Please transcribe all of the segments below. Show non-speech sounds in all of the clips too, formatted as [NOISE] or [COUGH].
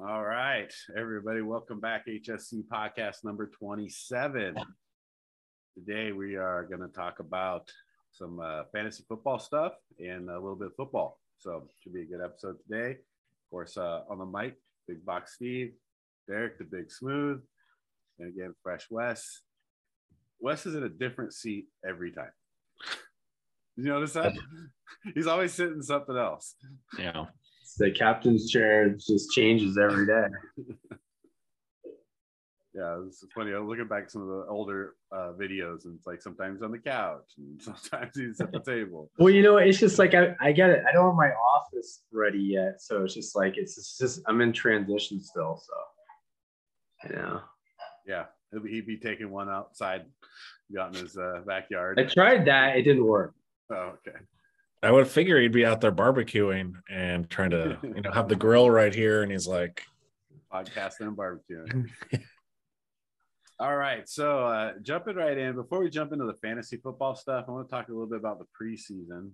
All right, everybody, welcome back. HSC podcast number 27. Today we are going to talk about some uh, fantasy football stuff and a little bit of football. So, should be a good episode today. Of course, uh, on the mic, Big Box Steve, Derek, the Big Smooth, and again, Fresh Wes. Wes is in a different seat every time. Did you notice that? He's always sitting something else. Yeah. The captain's chair just changes every day. [LAUGHS] Yeah, it's funny. I'm looking back at some of the older uh, videos, and it's like sometimes on the couch, and [LAUGHS] sometimes he's at the table. Well, you know, it's just like I, I get it. I don't have my office ready yet, so it's just like it's just, just I'm in transition still. So, you know, Yeah, he'd be, he'd be taking one outside, out in his uh, backyard. I tried that. It didn't work. Oh, okay. I would figure he'd be out there barbecuing and trying to, [LAUGHS] you know, have the grill right here. And he's like, Podcasting and barbecuing. [LAUGHS] All right, so uh, jumping right in. Before we jump into the fantasy football stuff, I want to talk a little bit about the preseason.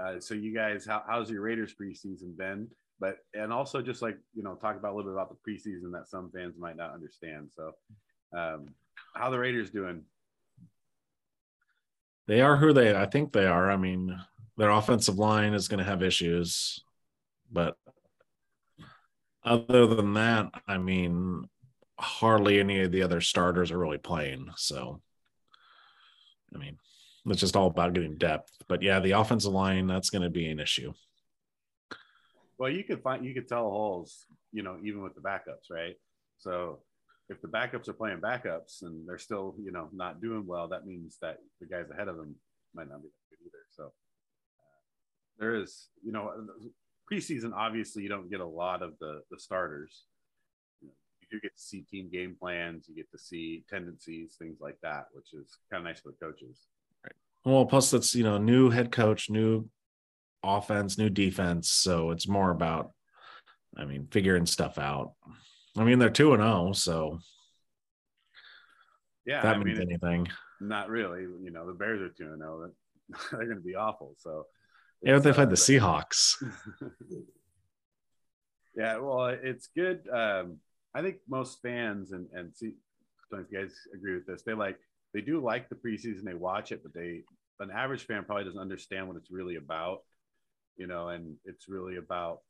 Uh, so, you guys, how, how's your Raiders preseason been? But and also just like you know, talk about a little bit about the preseason that some fans might not understand. So, um, how the Raiders doing? They are who they, I think they are. I mean, their offensive line is going to have issues, but other than that, I mean, hardly any of the other starters are really playing. So, I mean, it's just all about getting depth. But yeah, the offensive line, that's going to be an issue. Well, you could find you could tell holes, you know, even with the backups, right? So if the backups are playing backups and they're still, you know, not doing well, that means that the guys ahead of them might not be that good either. So uh, there is, you know, preseason. Obviously, you don't get a lot of the the starters. You, do get to see team game plans. You get to see tendencies, things like that, which is kind of nice for the coaches. Well, plus it's, you know, new head coach, new offense, new defense. So it's more about, I mean, figuring stuff out. I mean, they're 2 and 0, so Yeah, that I means mean, anything. not really. You know, the Bears are two and zero. [LAUGHS] They're going to be awful. So Yeah, but they played uh, the Seahawks. [LAUGHS] yeah, well, it's good. Um, I think most fans and and see, don't you guys agree with this. They like they do like the preseason. They watch it, but they an average fan probably doesn't understand what it's really about. You know, and it's really about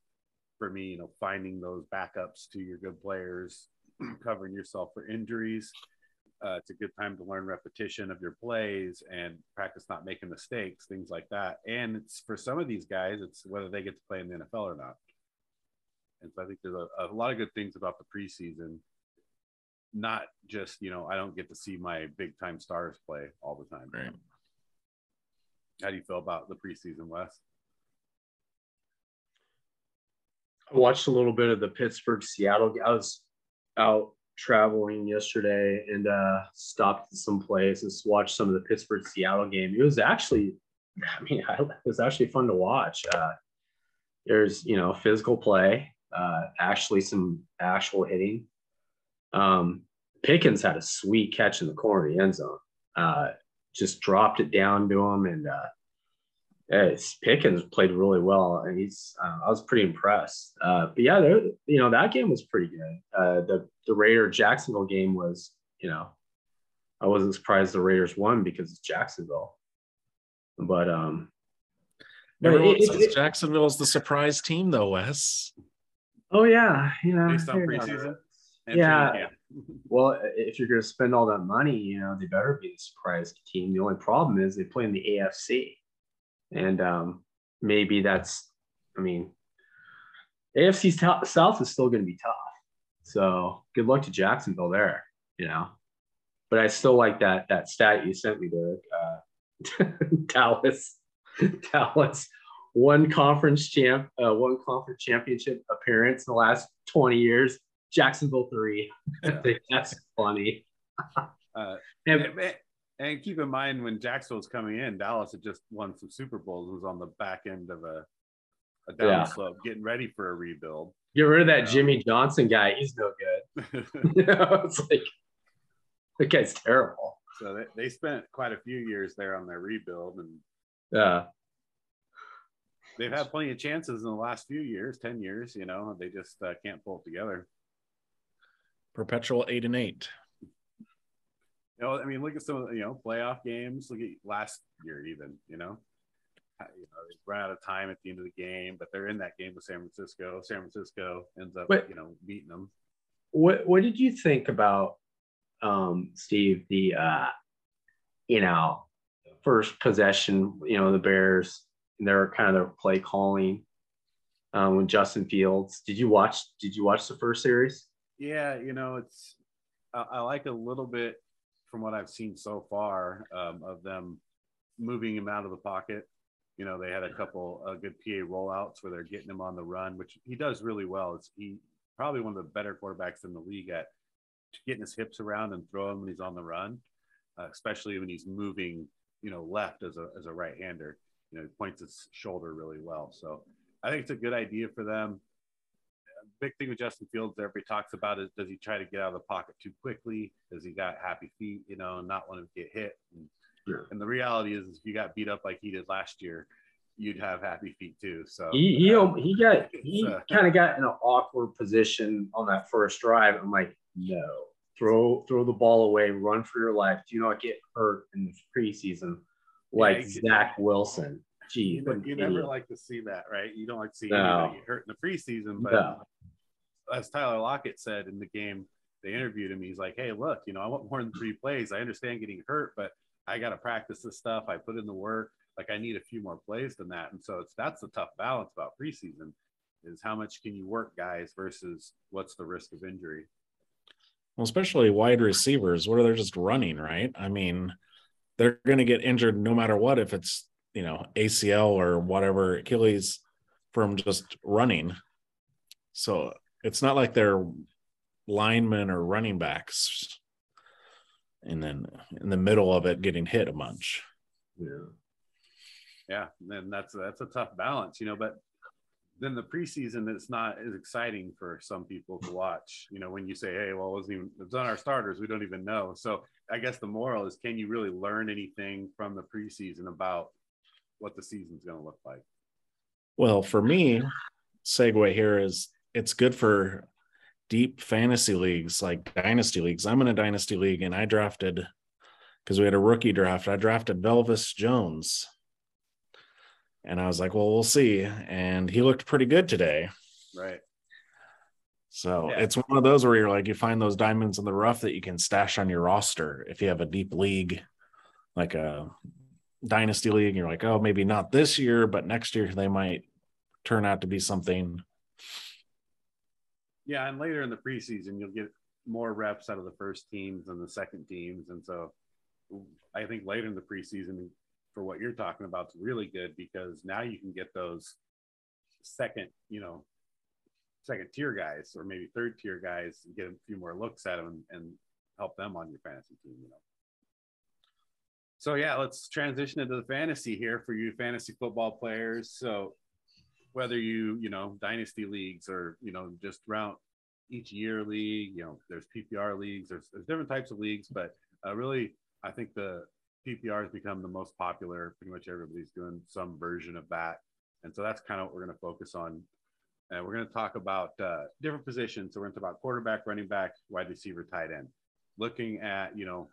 for me, you know, finding those backups to your good players, [CLEARS THROAT] covering yourself for injuries. Uh, it's a good time to learn repetition of your plays and practice not making mistakes, things like that. And it's for some of these guys, it's whether they get to play in the NFL or not. And so I think there's a, a lot of good things about the preseason. Not just, you know, I don't get to see my big time stars play all the time. Right. How do you feel about the preseason, Wes? I watched a little bit of the Pittsburgh Seattle. Game. I was out traveling yesterday and uh, stopped at some places, watched some of the Pittsburgh Seattle game. It was actually, I mean, it was actually fun to watch. Uh, there's, you know, physical play, uh, actually some actual hitting. Um, Pickens had a sweet catch in the corner of the end zone. Uh, just dropped it down to him, and uh, it's, Pickens played really well, and he's. Uh, I was pretty impressed. Uh, but yeah, there- you know that game was pretty good. Uh, the the Raider Jacksonville game was, you know, I wasn't surprised the Raiders won because it's Jacksonville. But um, but Everyone it- it- says it- Jacksonville's the surprise team, though, Wes. oh yeah, you know, Based on preseason? And Yeah. [LAUGHS] Well, if you're going to spend all that money, you know, they better be the surprise team. The only problem is they play in the AFC. And um, maybe that's, I mean, AFC tou- South is still going to be tough. So good luck to Jacksonville there, you know. But I still like that that stat you sent me, Derek. Uh, [LAUGHS] Dallas, Dallas, one conference champ, uh, one conference championship appearance in the last 20 years. Jacksonville three. [LAUGHS] I think that's funny. Uh, And and, and keep in mind when Jacksonville was coming in, Dallas had just won some Super Bowls and was on the back end of a, a down Yeah. slope, getting ready for a rebuild. get rid of that Yeah. Jimmy Johnson guy. He's no good. [LAUGHS] [LAUGHS] You know, it's like that guy's terrible. so they, they spent quite a few years there on their rebuild, and Yeah. they've had plenty of chances in the last few years, ten years. You know, they just uh, can't pull it together. Perpetual eight and eight. You know, I mean, look at some of the, you know playoff games. Look at last year, even. You know, you know they run out of time at the end of the game, but they're in that game with San Francisco. San Francisco ends up, but, you know, beating them. What What did you think about um, Steve? The uh, you know first possession, you know the Bears, and their kind of their play calling um, with Justin Fields. Did you watch? Did you watch the first series? Yeah, you know it's I, I like a little bit from what I've seen so far um, of them moving him out of the pocket. You know, they had a couple uh, good PA rollouts where they're getting him on the run, which he does really well. It's he probably one of the better quarterbacks in the league at getting his hips around and throwing when he's on the run, uh, especially when he's moving, you know, left as a as a right hander. You know, he points his shoulder really well. So I think it's a good idea for them. Big thing with Justin Fields, everybody talks about is does he try to get out of the pocket too quickly? Does he got happy feet, you know, not want to get hit? And, yeah. and the reality is, if you got beat up like he did last year, you'd have happy feet too. So he he, uh, he got [LAUGHS] he uh, kind of got in an awkward position on that first drive. I'm like, no, throw throw the ball away, run for your life. Do not get hurt in the preseason like yeah, Zach Wilson. Gee, you, you never like to see that, right? You don't like to see no. anybody get hurt in the preseason, but no. As Tyler Lockett said in the game, they interviewed him. He's like, "Hey, look, you know, I want more than three plays. I understand getting hurt, but I got to practice this stuff. I put in the work like I need a few more plays than that. And so it's that's the tough balance about preseason is how much can you work guys versus what's the risk of injury. Well, especially wide receivers, where they're just running, right? I mean, they're going to get injured no matter what if it's you know ACL or whatever Achilles from just running. So it's not like they're linemen or running backs and then in the middle of it getting hit a bunch. Yeah yeah, and that's that's a tough balance, you know. But then the preseason it's not as exciting for some people to watch. You know, when you say, "Hey, well, it wasn't even it's on our starters," we don't even know. So I guess the moral is, can you really learn anything from the preseason about what the season's going to look like? Well, for me, segue here is it's good for deep fantasy leagues like dynasty leagues. I'm in a dynasty league and I drafted because we had a rookie draft. I drafted Velus Jones and I was like, well, we'll see. And he looked pretty good today. Right. So yeah. it's one of those where you're like, you find those diamonds in the rough that you can stash on your roster if you have a deep league, like a dynasty league. You're like, oh, maybe not this year, but next year they might turn out to be something. Yeah. And later in the preseason, you'll get more reps out of the first teams and the second teams. And so I think later in the preseason, for what you're talking about is really good because now you can get those second, you know, second tier guys or maybe third tier guys and get a few more looks at them and, and help them on your fantasy team, you know. So yeah, let's transition into the fantasy here for you fantasy football players. So whether you, you know, dynasty leagues or, you know, just round each year league, you know, there's PPR leagues, there's, there's different types of leagues, but uh, really, I think the PPR has become the most popular. Pretty much everybody's doing some version of that. And so that's kind of what we're going to focus on. And we're going to talk about uh, different positions. So we're going to talk about quarterback, running back, wide receiver, tight end. Looking at, you know,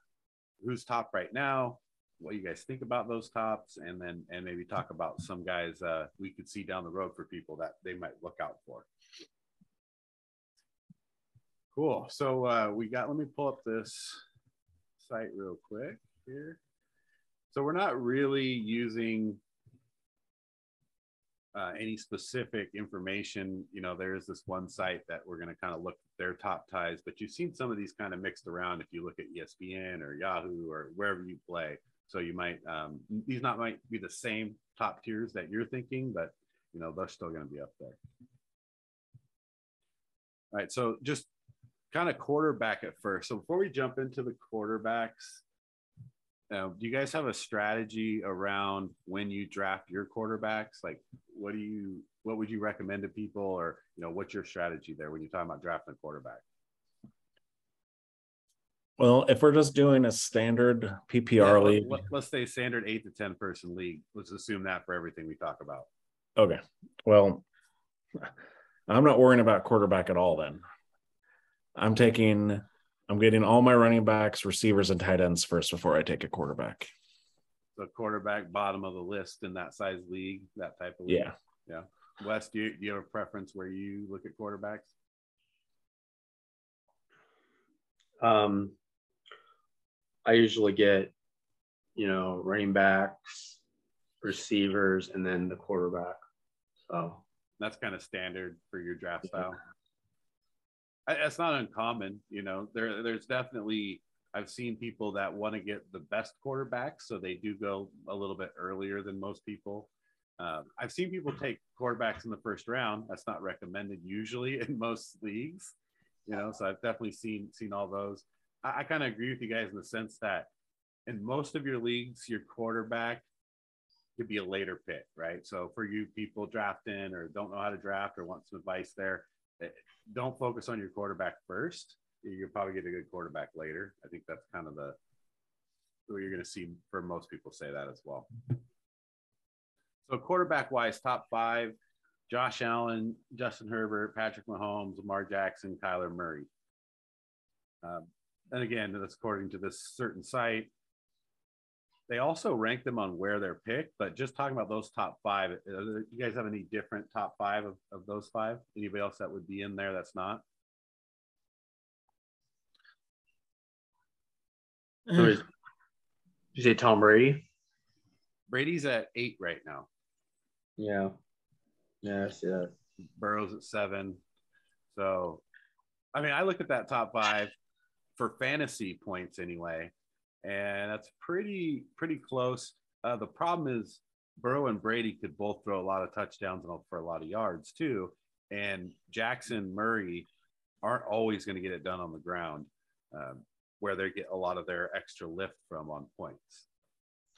who's top right now, what you guys think about those tops, and then and maybe talk about some guys uh, we could see down the road for people that they might look out for. Cool. So uh, we got. Let me pull up this site real quick here. So we're not really using uh, any specific information. You know, there's this one site that we're going to kind of look at their top ties, but you've seen some of these kind of mixed around if you look at ESPN or Yahoo or wherever you play. So you might um, these not might be the same top tiers that you're thinking, but you know they're still going to be up there. All right, so just kind of quarterback at first. So before we jump into the quarterbacks, uh, do you guys have a strategy around when you draft your quarterbacks? Like, what do you, what would you recommend to people, or you know, what's your strategy there when you're talking about drafting a quarterback? Well, if we're just doing a standard PPR yeah, league, let, us say standard eight to ten person league. Let's assume that for everything we talk about. Okay. Well, I'm not worrying about quarterback at all then. I'm taking I'm getting all my running backs, receivers, and tight ends first before I take a quarterback. The quarterback bottom of the list in that size league, that type of league. Yeah. Yeah. Wes, do you, do you have a preference where you look at quarterbacks? Um, I usually get, you know, running backs, receivers, and then the quarterback. So That's kind of standard for your draft style. I, that's not uncommon, you know. There, there's definitely I've seen people that want to get the best quarterbacks, so they do go a little bit earlier than most people. Um, I've seen people take quarterbacks in the first round. That's not recommended usually [LAUGHS] in most leagues, you know. So I've definitely seen seen all those. I, I kind of agree with you guys in the sense that in most of your leagues, your quarterback could be a later pick, right? So for you people drafting or don't know how to draft or want some advice there, eh, don't focus on your quarterback first. You'll probably get a good quarterback later. I think that's kind of the what you're going to see for most people say that as well. So quarterback wise, top five: Josh Allen, Justin Herbert, Patrick Mahomes, Lamar Jackson, Kyler Murray. Um, and again, that's according to this certain site. They also rank them on where they're picked, but just talking about those top five, uh, you guys have any different top five of, of those five? Anybody else that would be in there that's not? You say Tom Brady? Brady's at eight right now. Yeah. Yeah, I see that. Burrow's at seven. So, I mean, I look at that top five for fantasy points anyway, and that's pretty pretty close. Uh, the problem is Burrow and Brady could both throw a lot of touchdowns and for a lot of yards too, and Jackson Murray aren't always going to get it done on the ground, um, where they get a lot of their extra lift from on points.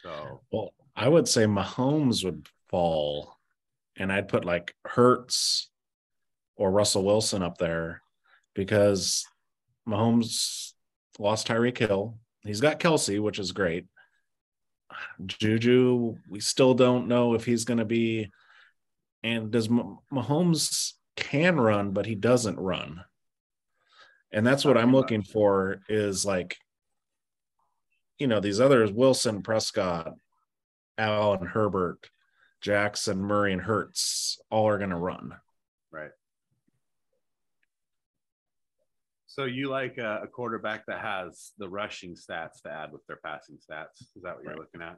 So, Well, I would say Mahomes would fall, and I'd put like Hurts or Russell Wilson up there because Mahomes lost Tyreek Hill. He's got Kelce, which is great. Juju, we still don't know if he's going to be. And does Mah- Mahomes can run, but he doesn't run. And that's what I'm looking for is like, you know, these others Wilson, Prescott, Allen, Herbert, Jackson, Murray, and Hurts all are going to run. right. So you like a, a quarterback that has the rushing stats to add with their passing stats? Is that what you're Right. looking at?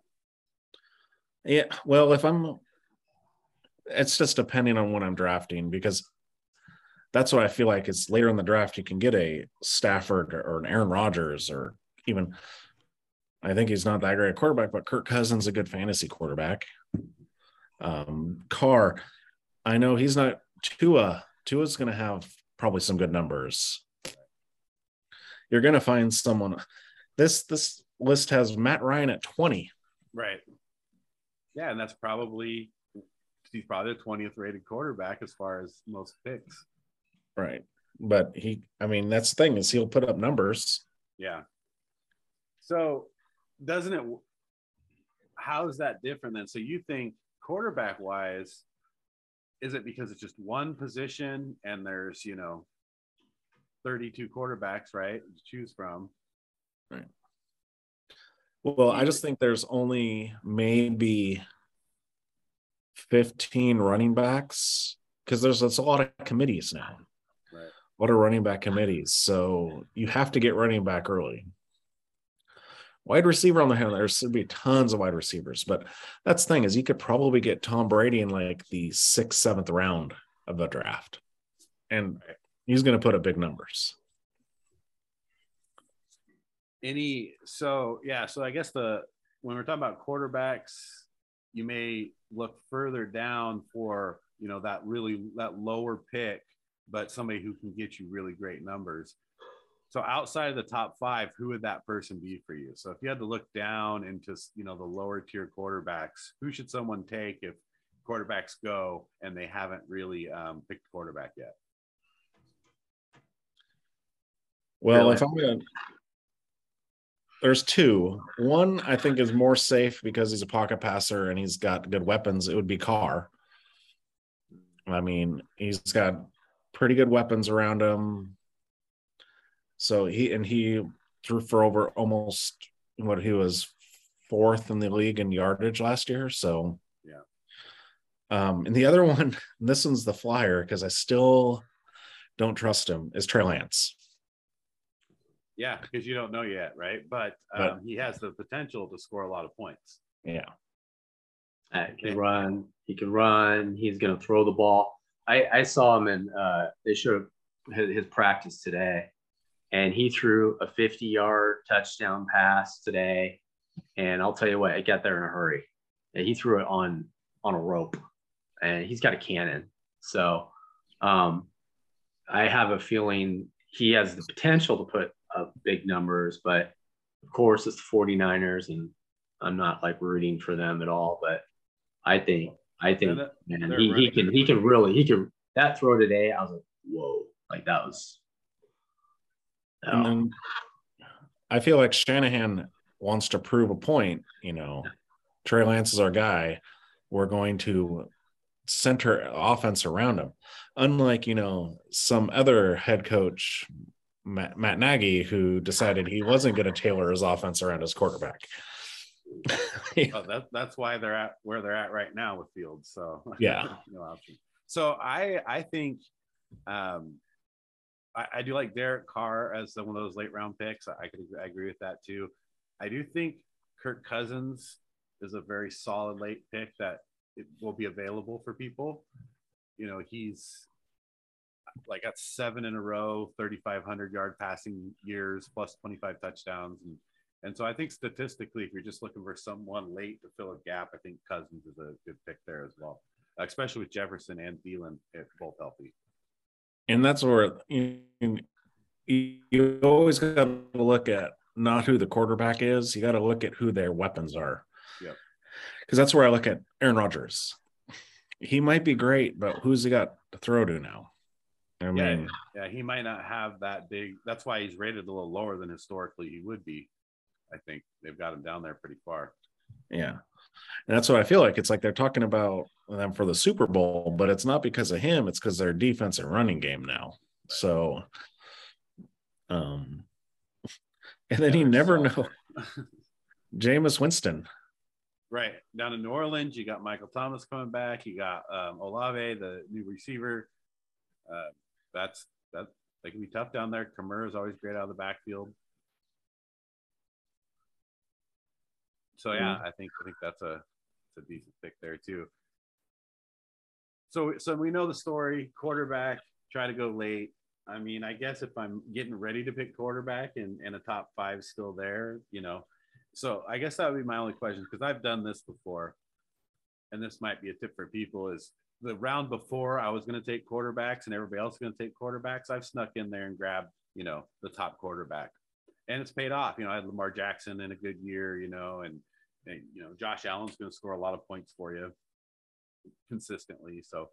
Yeah. Well, if I'm, it's just depending on when I'm drafting because that's what I feel like is later in the draft, you can get a Stafford or an Aaron Rodgers or even, I think he's not that great a quarterback, but Kirk Cousins a good fantasy quarterback. Um, Carr, I know he's not Tua. Tua's going to have probably some good numbers. You're going to find someone. This this list has Matt Ryan at 20. Right. Yeah, and that's probably he's probably the twentieth rated quarterback as far as most picks. Right. But he, I mean, that's the thing is he'll put up numbers. Yeah. So doesn't it? How is that different then? So you think quarterback wise, is it because it's just one position and there's you know, thirty-two quarterbacks, right, to choose from? Right. Well, I just think there's only maybe 15 running backs because there's, there's a lot of committees now. Right. A lot of running back committees. So you have to get running back early. Wide receiver on the hand, there's going to be tons of wide receivers, but that's the thing is you could probably get Tom Brady in like the sixth, seventh round of the draft, and he's going to put up big numbers. any so yeah so i guess the when we're talking about quarterbacks you may look further down for you know that really that lower pick but somebody who can get you really great numbers. So outside of the top five who would that person be for you? So if you had to look down into you know the lower tier quarterbacks who should someone take if quarterbacks go and they haven't really um, picked quarterback yet Well, Really? if I'm to, there's two. One I think is more safe because he's a pocket passer and he's got good weapons. It would be Carr. I mean, he's got pretty good weapons around him. So he and he threw for over almost what he was fourth in the league in yardage last year. So Yeah. Um, and the other [LAUGHS] one, this one's the flyer because I still don't trust him, is Trey Lance. Yeah, because you don't know yet, right? But But- um, he has the potential to score a lot of points. Yeah. Uh, he can run. He can run. He's going to throw the ball. I, I saw him in, uh, they showed his, his practice today, and he threw a 50 yard touchdown pass today. And I'll tell you what, it got there in a hurry. And he threw it on on a rope, and he's got a cannon. So um, I have a feeling he has the potential to put up big numbers, but of course, it's the 49ers, and I'm not like rooting for them at all. But I think I think They're the- man, he, he can he can really he can that throw today. I was like, whoa, like that was. And then I feel like Shanahan wants to prove a point. You know, Trey Lance is our guy. We're going to center offense around him. Unlike, you know, some other head coach, Matt, Matt Nagy, who decided he wasn't going to tailor his offense around his quarterback. [LAUGHS] Oh, that, that's why they're at where they're at right now with Fields. So Yeah. [LAUGHS] no option. So I I think um I, I do like Derek Carr as one of those late round picks. I could I agree with that too. I do think Kirk Cousins is a very solid late pick that it will be available for people. You know, he's like got seven in a row, 3,500 yard passing years, plus 25 touchdowns. And, and so I think statistically, if you're just looking for someone late to fill a gap, I think Cousins is a good pick there as well, especially with Jefferson and Thielen if both healthy. and that's where you, you always got to look at not who the quarterback is. You got to look at who their weapons are. Yep. Because that's where I look at Aaron Rodgers. He might be great, but who's he got to throw to now? I Yeah, mean, yeah, he might not have that big. That's why he's rated a little lower than historically he would be. I think they've got him down there pretty far. yeah. And that's what I feel like. It's like they're talking about them for the Super Bowl, but it's not because of him. It's because their defense and running game now. So, um, [LAUGHS] and then Yeah, you never know. [LAUGHS] Jameis Winston. Right down in New Orleans, you got Michael Thomas coming back. You got um, Olave, the new receiver. Uh, that's that. They can be tough down there. Kamara is always great out of the backfield. So yeah, mm-hmm. I think I think that's a it's a decent pick there too. So so we know the story. Quarterback, try to go late. I mean, I guess if I'm getting ready to pick quarterback and, and a top five still there, you know, so I guess that would be my only question because I've done this before, and this might be a tip for people: is the round before I was going to take quarterbacks and everybody else is going to take quarterbacks. I've snuck in there and grabbed you know the top quarterback, and it's paid off. You know, I had Lamar Jackson in a good year, you know, and, and you know Josh Allen's going to score a lot of points for you consistently. So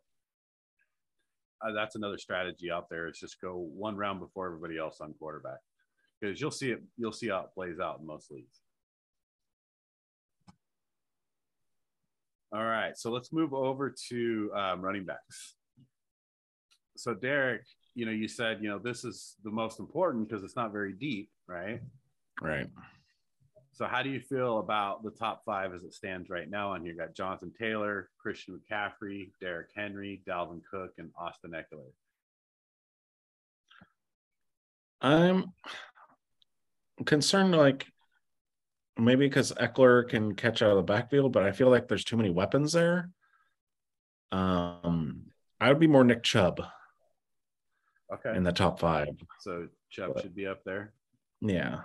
uh, that's another strategy out there: is just go one round before everybody else on quarterback because you'll see it. You'll see how it plays out in most leagues. All right, so let's move over to um, running backs. So Derek, you know, you said you know this is the most important because it's not very deep, right? Right. So how do you feel about the top five as it stands right now? On here, you got Jonathan Taylor, Christian McCaffrey, Derrick Henry, Dalvin Cook, and Austin Ekeler. I'm concerned, like maybe because Ekeler can catch out of the backfield, but I feel like there's too many weapons there. Um, I would be more Nick Chubb Okay, in the top five. so Chubb should be up there. Yeah.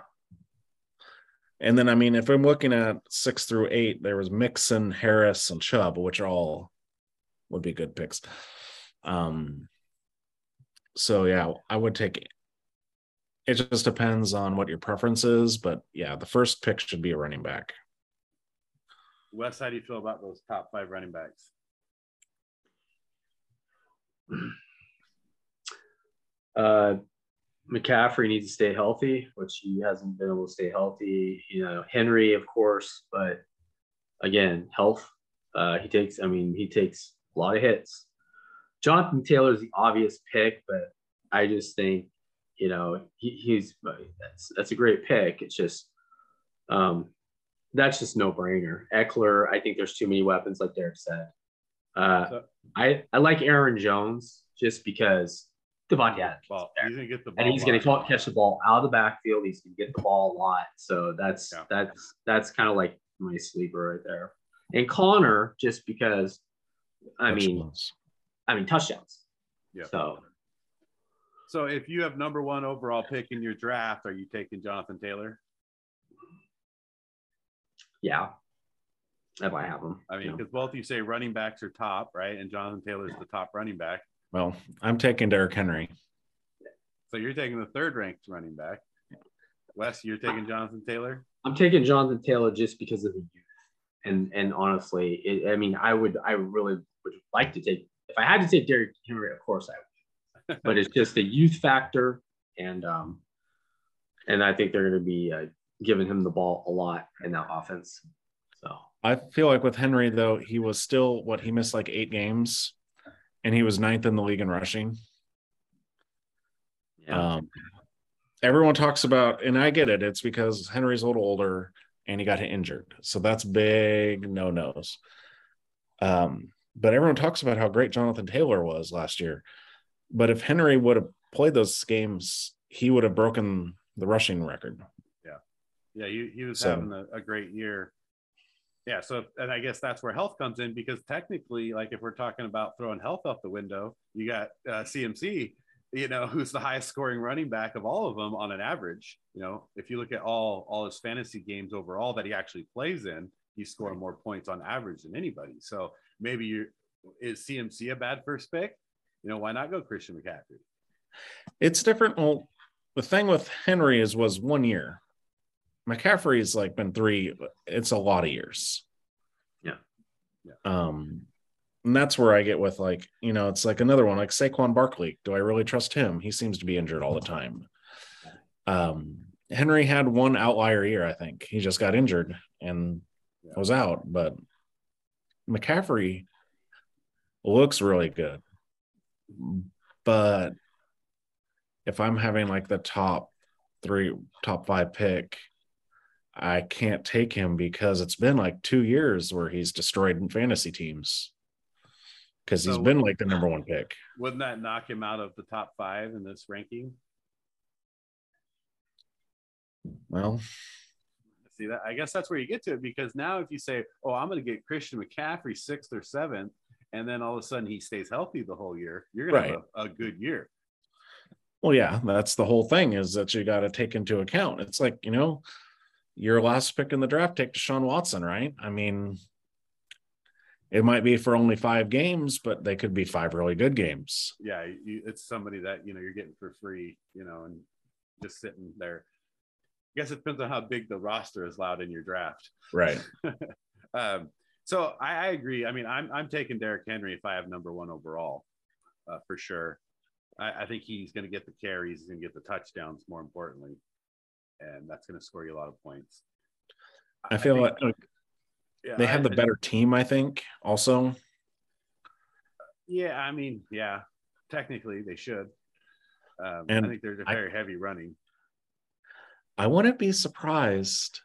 And then, I mean, if I'm looking at six through eight, there was Mixon, Harris, and Chubb, which all would be good picks. Um, so yeah, I would take it. Just depends on what your preference is, but yeah, the first pick should be a running back. Wes, how do you feel about those top five running backs? [CLEARS THROAT] Uh, McCaffrey needs to stay healthy, which he hasn't been able to stay healthy. You know, Henry, of course, but again, health. Uh, he takes. I mean, he takes a lot of hits. Jonathan Taylor is the obvious pick, but I just think you know he, he's that's that's a great pick. It's just um, that's just no brainer. Ekeler, I think there's too many weapons, like Derek said. Uh, so, I I like Aaron Jones just because Davante Adams. Well, he's gonna get the ball and he's gonna catch the ball out of the backfield. He's gonna get the ball a lot. So that's yeah. that's that's kind of like my sleeper right there. And Conner, just because, I mean, I mean touchdowns. Yeah. So. So if you have number one overall pick in your draft, are you taking Jonathan Taylor? Yeah. If I have him. I mean, because both you say running backs are top, right? And Jonathan Taylor is the top running back. Well, I'm taking Derrick Henry. So you're taking the third ranked running back. Wes, you're taking Jonathan Taylor? I'm taking Jonathan Taylor just because of the youth. And and honestly, it, I mean, I would I really would like to take if I had to take Derrick Henry, of course I would. But it's just a youth factor, and um, and I think they're going to be uh, giving him the ball a lot in that offense. So I feel like with Henry though, he was still what he missed like eight games and he was ninth in the league in rushing. Yeah. Um, everyone talks about, and I get it. It's because Henry's a little older and he got injured, so that's big no nos. Um, but everyone talks about how great Jonathan Taylor was last year. But if Henry would have played those games, he would have broken the rushing record. Yeah, yeah, he, he was so, having a, a great year. Yeah so and i guess that's where health comes in because technically like if we're talking about throwing health out the window you got uh, cmc you know [LAUGHS] who's the highest scoring running back of all of them on an average you know? If you look at all all his fantasy games overall that he actually plays in he's scoring more points on average than anybody. So maybe you is cmc a bad first pick you know why not go christian mccaffrey it's different well the thing with henry is was one year McCaffrey's like been three. It's a lot of years. Yeah. Yeah. Um, and that's where I get with like, you know, it's like another one like Saquon Barkley. Do I really trust him? He seems to be injured all the time. Um, Henry had one outlier year, I think. He just got injured and yeah. was out. But McCaffrey looks really good. But if I'm having like the top three, top five pick, I can't take him because it's been like two years where he's destroyed fantasy teams because he's been like the number one pick. Wouldn't that knock him out of the top five in this ranking? Well, see that I guess that's where you get to it because now if you say, "Oh, I'm going to get Christian McCaffrey sixth or seventh, and then all of a sudden he stays healthy the whole year, you're going right. to have a, a good year. Well, yeah, that's the whole thing is that you got to take into account. It's like you know your last pick in the draft, take Deshaun Watson, right? I mean, it might be for only five games, but they could be five really good games. Yeah, you, it's somebody that you know you're getting for free, you know, and just sitting there. I guess it depends on how big the roster is allowed in your draft. Right. [LAUGHS] um, so I, I, agree. I mean, I'm I'm taking Derrick Henry if I have number one overall, uh, for sure. I, I think he's going to get the carries. He's going to get the touchdowns. More importantly, and that's going to score you a lot of points. I, I feel think, like yeah, they have the better team. I think also. Yeah, I mean, yeah, technically they should. Um, and I think they're very heavy running. I wouldn't be surprised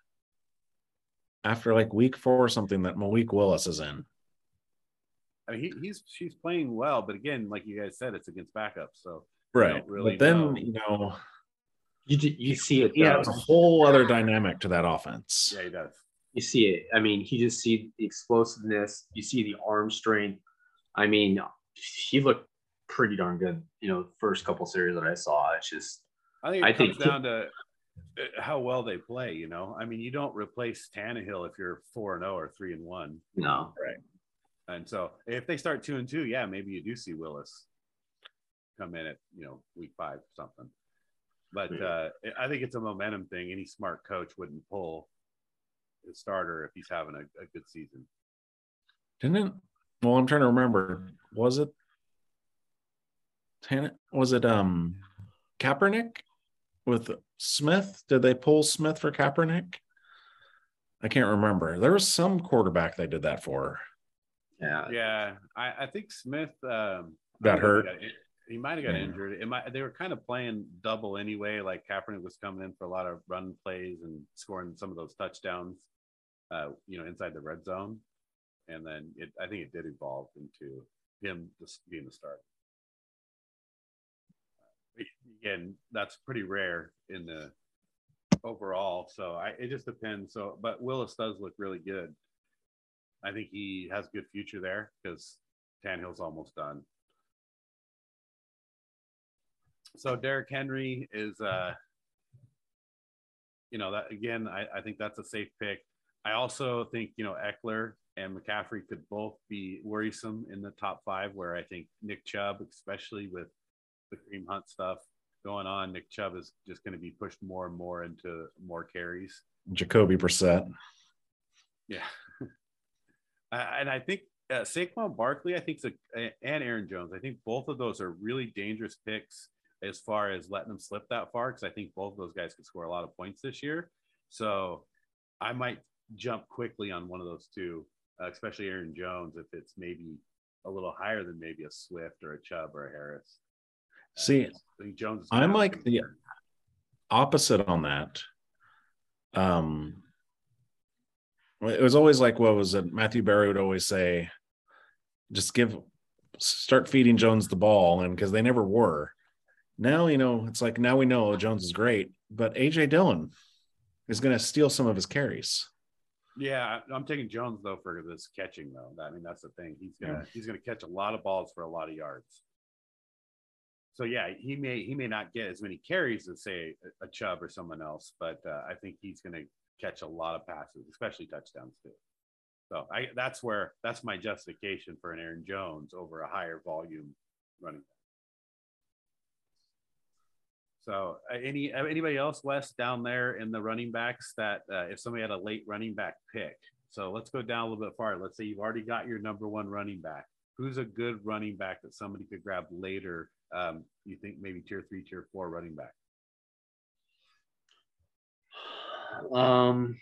after like week four or something that Malik Willis is in. I mean, he, he's she's playing well, but again, like you guys said, it's against backups, so right. Really but then know. you know you you see it. Yeah, it's a whole other dynamic to that offense. Yeah, he does. You see it. I mean, he just see the explosiveness. You see the arm strength. I mean, he looked pretty darn good. You know, first couple series that I saw. It's just. I think it I comes think down to how well they play. You know, I mean, you don't replace Tannehill if you're four and zero oh or three and one. No, right. And so, if they start two and two, yeah, maybe you do see Willis come in at you know week five or something. But uh, I think it's a momentum thing. Any smart coach wouldn't pull his starter if he's having a, a good season. Didn't? Well, I'm trying to remember. Was it? Was it um Kaepernick with Smith? Did they pull Smith for Kaepernick? I can't remember. There was some quarterback they did that for. Yeah. Yeah. I, I think Smith um got hurt. Got, he might have got Yeah. injured. It might. They were kind of playing double anyway. Like Kaepernick was coming in for a lot of run plays and scoring some of those touchdowns. Uh, you know, inside the red zone, and then it. I think it did evolve into him just being the starter. Again, that's pretty rare in the overall. So I, it just depends. So, but Willis does look really good. I think he has a good future there because Tannehill's almost done. So Derrick Henry is, uh, you know, that again, I, I think that's a safe pick. I also think, you know, Ekeler and McCaffrey could both be worrisome in the top five, where I think Nick Chubb, especially with the Kareem Hunt stuff going on, Nick Chubb is just going to be pushed more and more into more carries. Jacoby Brissett. Yeah. [LAUGHS] Uh, and I think uh, Saquon Barkley, I think, a, and Aaron Jones, I think both of those are really dangerous picks as far as letting them slip that far because I think both of those guys could score a lot of points this year. So I might jump quickly on one of those two, uh, especially Aaron Jones, if it's maybe a little higher than maybe a Swift or a Chubb or a Harris. See, I think Jones I'm like the opposite on that. Um, it was always like what was it? Matthew Berry would always say, just give, start feeding Jones the ball, and because they never were. Now you know it's like now we know Jones is great, but AJ Dillon is going to steal some of his carries. Yeah, I'm taking Jones though for this catching though. I mean, that's the thing. He's gonna he's gonna catch a lot of balls for a lot of yards. So yeah, he may he may not get as many carries as say a, Chubb or someone else, but uh, I think he's gonna catch a lot of passes, especially touchdowns too. So I that's where that's my justification for an Aaron Jones over a higher volume running. back. So uh, any uh, anybody else, Wes, down there in the running backs that uh, if somebody had a late running back pick. So let's go down a little bit farther. Let's say you've already got your number one running back. Who's a good running back that somebody could grab later? Um, you think maybe tier three, tier four running back? Um,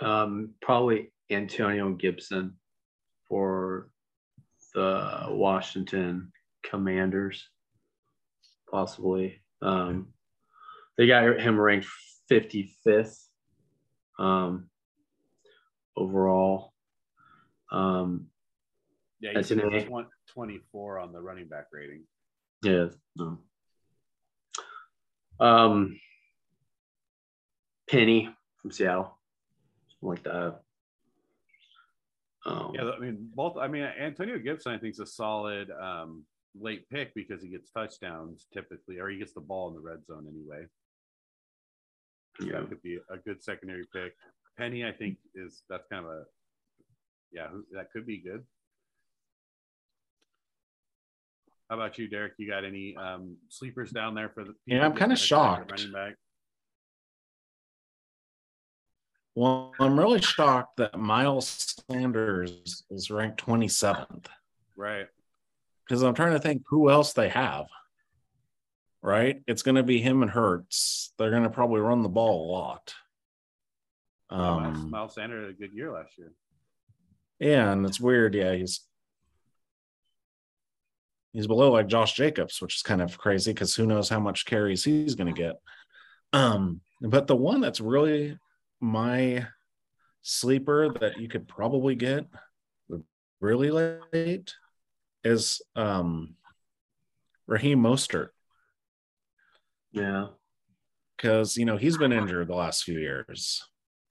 um, probably Antonio Gibson for the Washington Commanders, possibly. Um, they got him ranked 55th um, overall. Um, Yeah, he's. 20, 24 on the running back rating. Yeah. No. Um, Penny from Seattle, something like that. Um, Yeah, I mean, both. I mean, Antonio Gibson, I think, is a solid um, late pick because he gets touchdowns typically, or he gets the ball in the red zone anyway. yeah. That could be a good secondary pick. Penny, I think, is that's kind of a yeah, that could be good. How about you, Derek? You got any um, sleepers down there for the? Yeah, I'm kinda shocked. Running back. Well, I'm really shocked that Miles Sanders is ranked 27th Right. because I'm trying to think who else they have. Right? It's going to be him and Hurts. They're going to probably run the ball a lot. Um, Miles Sanders had a good year last year. yeah, and it's weird. Yeah, he's he's below like Josh Jacobs, which is kind of crazy because who knows how much carries he's going to get. Um, but the one that's really my sleeper that you could probably get really late is um Raheem Mostert Yeah. because you know he's been injured the last few years,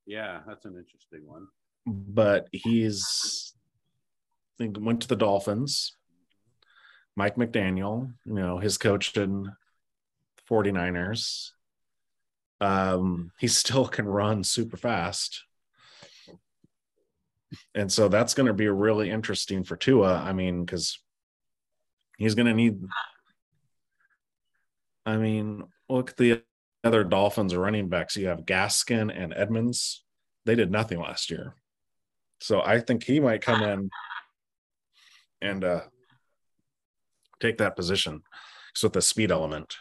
Yeah, that's an interesting one. but he's I think went to the Dolphins. Mike McDaniel, you know, his coach in 49ers. Um, he still can run super fast. And so that's going to be really interesting for Tua. I mean, because he's going to need. I mean, look at the other Dolphins running backs. You have Gaskin and Edmonds. They did nothing last year. So I think he might come in and uh, take that position. So with the speed element.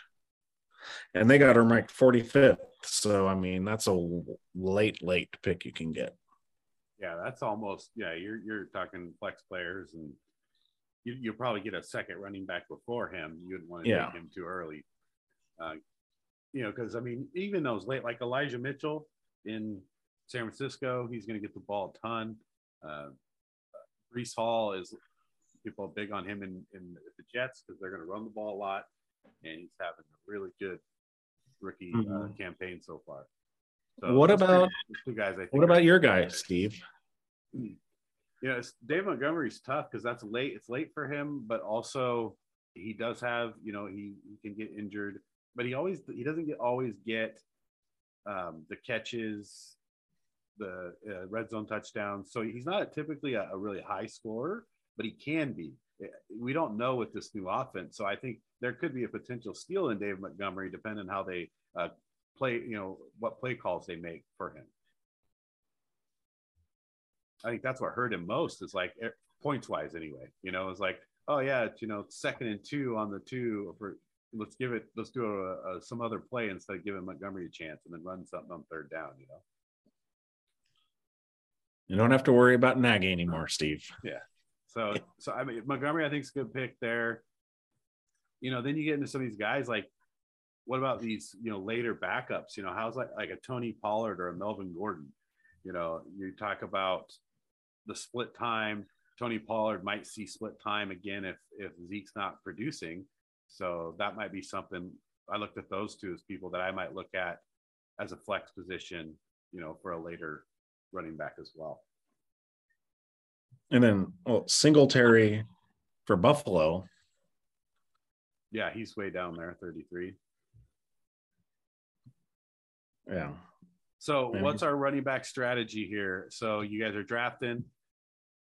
And they got him ranked 45th. So, I mean, that's a late, late pick you can get. Yeah, that's almost yeah. You're you're talking flex players and you, you'll probably get a second running back before him. You wouldn't want to Yeah. take him too early. Uh, you know, because I mean, even those late, like Elijah Mitchell in San Francisco, he's going to get the ball a ton. Uh, Breece Hall is people are big on him in, in the Jets because they're going to run the ball a lot, and he's having a really good rookie uh, Mhm. campaign so far. What about- two guys? I think What about your guy, Steve? it's, Dave Montgomery's tough because that's late. It's late for him, but also he does have, you know, he, he can get injured, but he always he doesn't get always get um, the catches, the uh, red zone touchdowns. So he's not typically a, a really high scorer, but he can be. We don't know with this new offense, so I think there could be a potential steal in Dave Montgomery, depending on how they uh, play. You know, what play calls they make for him. I think that's what hurt him most is like eh, points wise anyway. You know, it's like, oh yeah, it's you know, second and two on the two for let's give it let's do a, a, some other play instead of giving Montgomery a chance and then run something on third down, you know. You don't have to worry about Nagy anymore, Steve. So so I mean Montgomery I think is a good pick there. You know, then you get into some of these guys like what about these, you know, later backups? You know, how's like like a Tony Pollard or a Melvin Gordon? You know, you talk about the split time. Tony Pollard might see split time again if if Zeke's not producing. So that might be something I looked at those two as people that I might look at as a flex position, you know, for a later running back as well. And then, well, Singletary for Buffalo. Yeah, he's way down there, 33. Yeah. So what's our running back strategy here? So you guys are drafting.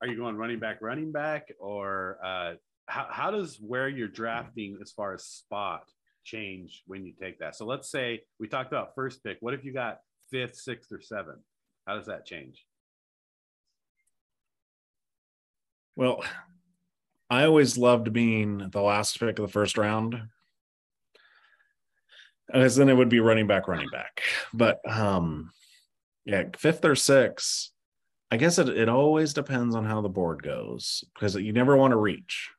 Are you going running back, running back, or uh, how, how does where you're drafting as far as spot change when you take that? So let's say we talked about first pick. What if you got fifth, sixth, or seventh? How does that change? Well, I always loved being the last pick of the first round. As then it would be running back, running back. But um yeah, fifth or sixth, I guess it, it always depends on how the board goes because you never want to reach.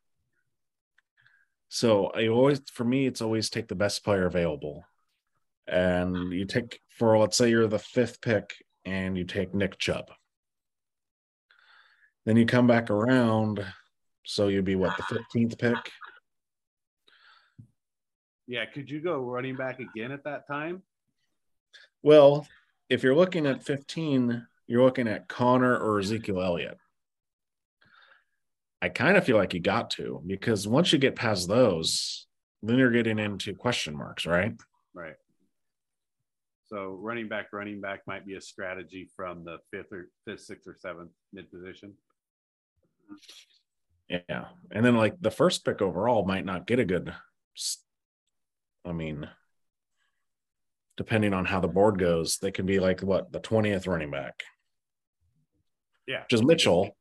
So I always for me, it's always take the best player available. And you take for let's say you're the fifth pick and you take Nick Chubb. Then you come back around. So you'd be what, the 15th pick? Yeah, could you go running back again at that time? Well, if you're looking at 15, you're looking at Conner or Ezekiel Elliott. I kind of feel like you got to because once you get past those, then you're getting into question marks, right? Right. So running back, running back might be a strategy from the fifth or fifth, sixth, or seventh mid position. Yeah. And then like the first pick overall might not get a good I mean depending on how the board goes, they can be like what the 20th running back. Yeah. Just Mitchell.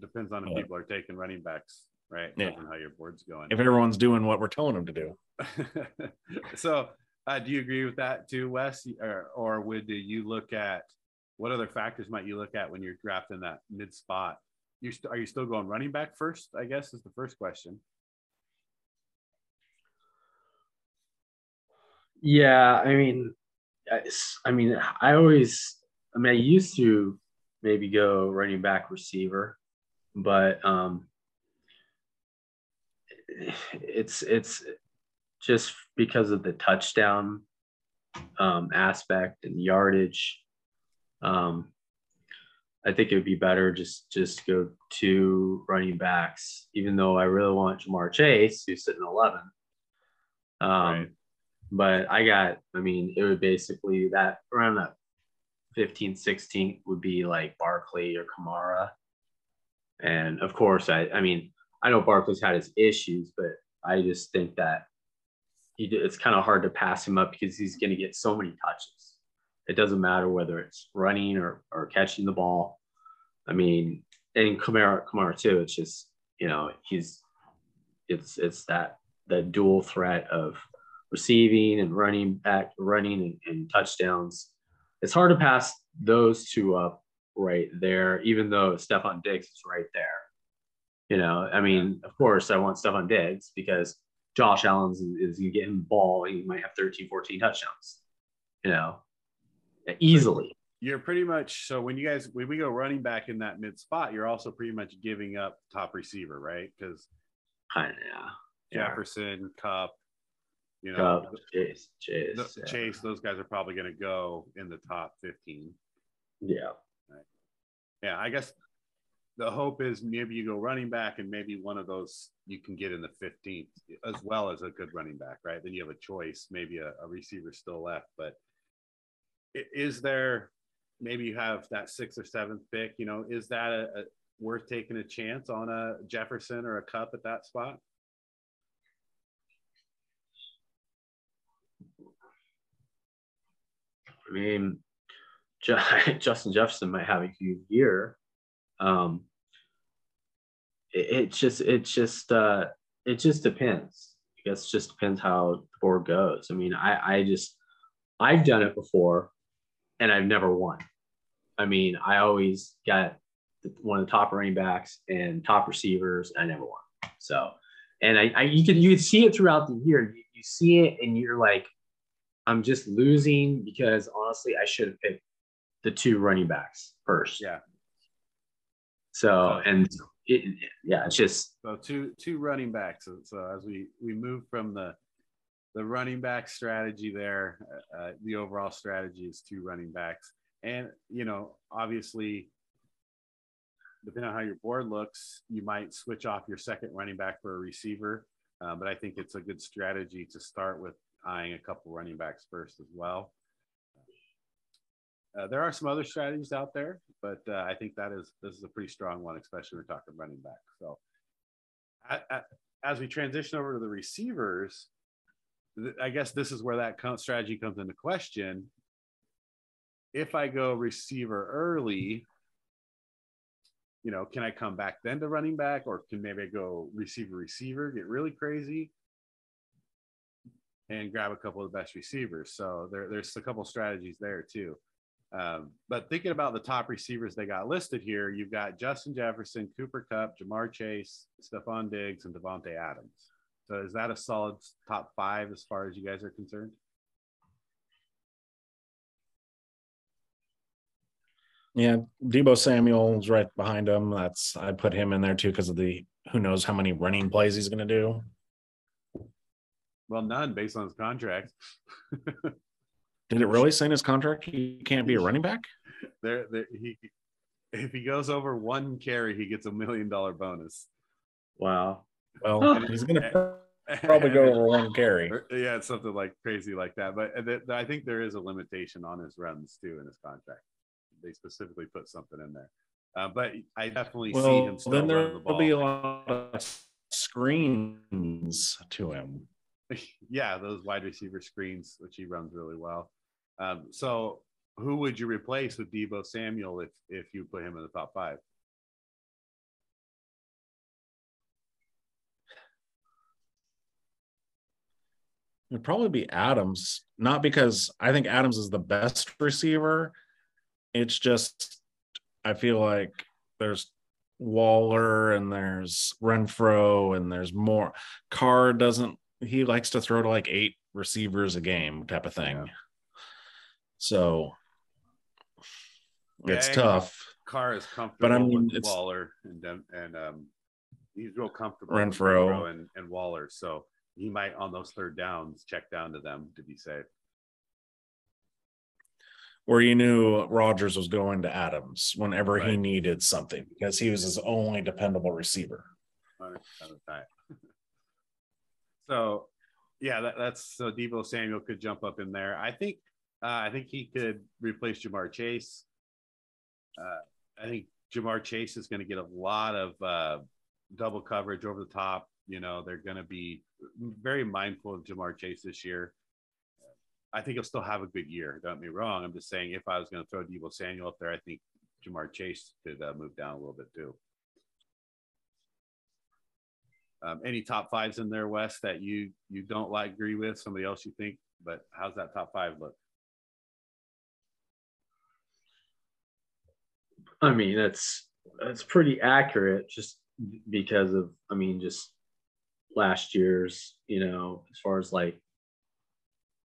Depends on if people are taking running backs, right? Yeah. On how your board's going. If everyone's doing what we're telling them to do. [LAUGHS] so, uh, do you agree with that too, Wes? Or, or would you look at what other factors might you look at when you're drafting that mid spot? You st- are you still going running back first? I guess is the first question. Yeah, I mean, I mean, I always, I mean, I used to maybe go running back receiver, but um, it's it's just because of the touchdown um, aspect and yardage. Um, I think it would be better just just go two running backs, even though I really want Ja'Marr Chase, who's sitting eleven. Um, Right. but I got, I mean, it would basically that around that 15, 16 would be like Barkley or Kamara. And of course, I, I mean, I know Barkley's had his issues, but I just think that he, it's kind of hard to pass him up because he's going to get so many touches. It doesn't matter whether it's running or, or catching the ball. I mean, and Kamara, Kamara too. It's just, you know, he's, it's, it's that, the dual threat of receiving and running back, running and, and touchdowns. It's hard to pass those two up right there, even though Stefon Diggs is right there. You know, I mean, of course, I want Stefon Diggs because Josh Allen's is, is you get him the ball, he might have 13, 14 touchdowns. You know, easily. You're pretty much so when you guys when we go running back in that mid spot, you're also pretty much giving up top receiver, right? Because kind of yeah. Jefferson, Kupp, you know, Kupp, Chase, Chase, the, yeah. Chase, those guys are probably going to go in the top 15. Yeah. Yeah, I guess the hope is maybe you go running back and maybe one of those you can get in the 15th as well as a good running back, right? Then you have a choice, maybe a, a receiver still left. But is there maybe you have that sixth or seventh pick? You know, is that a, a worth taking a chance on a Jefferson or a Kupp at that spot? I mean, [LAUGHS] Justin Jefferson might have a huge year. Um, it, it just, it just, uh, it just depends. I guess just depends how the board goes. I mean, I, I just, I've done it before, and I've never won. I mean, I always got the, one of the top running backs and top receivers, and I never won. So, and I, I you can you can see it throughout the year. You, you see it, and you're like, I'm just losing because honestly, I should have picked the two running backs first. Yeah. So, and it, yeah, it's just So two two running backs. So, so as we we move from the the running back strategy there, uh, the overall strategy is two running backs, and you know obviously, depending on how your board looks, you might switch off your second running back for a receiver. Uh, but I think it's a good strategy to start with eyeing a couple running backs first as well. Uh, there are some other strategies out there, but uh, I think that is this is a pretty strong one, especially when we're talking running back. So, at, at, as we transition over to the receivers, I guess this is where that strategy comes into question. If I go receiver early, you know, can I come back then to running back, or can maybe I go receiver receiver, get really crazy, and grab a couple of the best receivers? So there, there's a couple strategies there too. Um, but thinking about the top receivers they got listed here, you've got Justin Jefferson, Cooper Kupp, Ja'Marr Chase, Stefon Diggs, and Davante Adams. So is that a solid top five as far as you guys are concerned? Yeah, Deebo Samuel's right behind him. That's I put him in there too because of the who knows how many running plays he's going to do. Well, none based on his contract. [LAUGHS] Did it really say in his contract he can't be a running back? there, there, he if he goes over one carry, he gets a million dollar bonus. wow. Well, he's going [LAUGHS] to probably go over one carry. Yeah, it's something like crazy like that. But uh, th- I think there is a limitation on his runs too in his contract. They specifically put something in there. Uh, but I definitely see him Well, still then there the will be a lot of screens to him. [LAUGHS] yeah, those wide receiver screens, which he runs really well. Um, so, who would you replace with Deebo Samuel if if you put him in the top five? It'd probably be Adams, not because I think Adams is the best receiver. It's just I feel like there's Waller and there's Renfrow and there's more. Carr doesn't he likes to throw to like eight receivers a game type of thing. Yeah. So it's tough. Carr is comfortable But I mean, Waller and and um, he's real comfortable Renfrow. Renfrow and, and Waller. So he might on those third downs check down to them to be safe. Where you knew Rodgers was going to Adams whenever he needed something because he was his only dependable receiver. 100% of the time. so, yeah, that, that's so Deebo Samuel could jump up in there. I think uh, I think he could replace Ja'Marr Chase. Uh, I think Ja'Marr Chase is going to get a lot of uh, double coverage over the top. You know, they're going to be very mindful of Ja'Marr Chase this year. I think he'll still have a good year. Don't me wrong. I'm just saying if I was going to throw Deebo Samuel up there, I think Ja'Marr Chase could uh, move down a little bit too. Um, any top fives in there, Wes, that you you don't like agree with? Somebody else you think, but how's that top five look? I mean, that's that's pretty accurate. Just because of, I mean, just last year's, you know, as far as like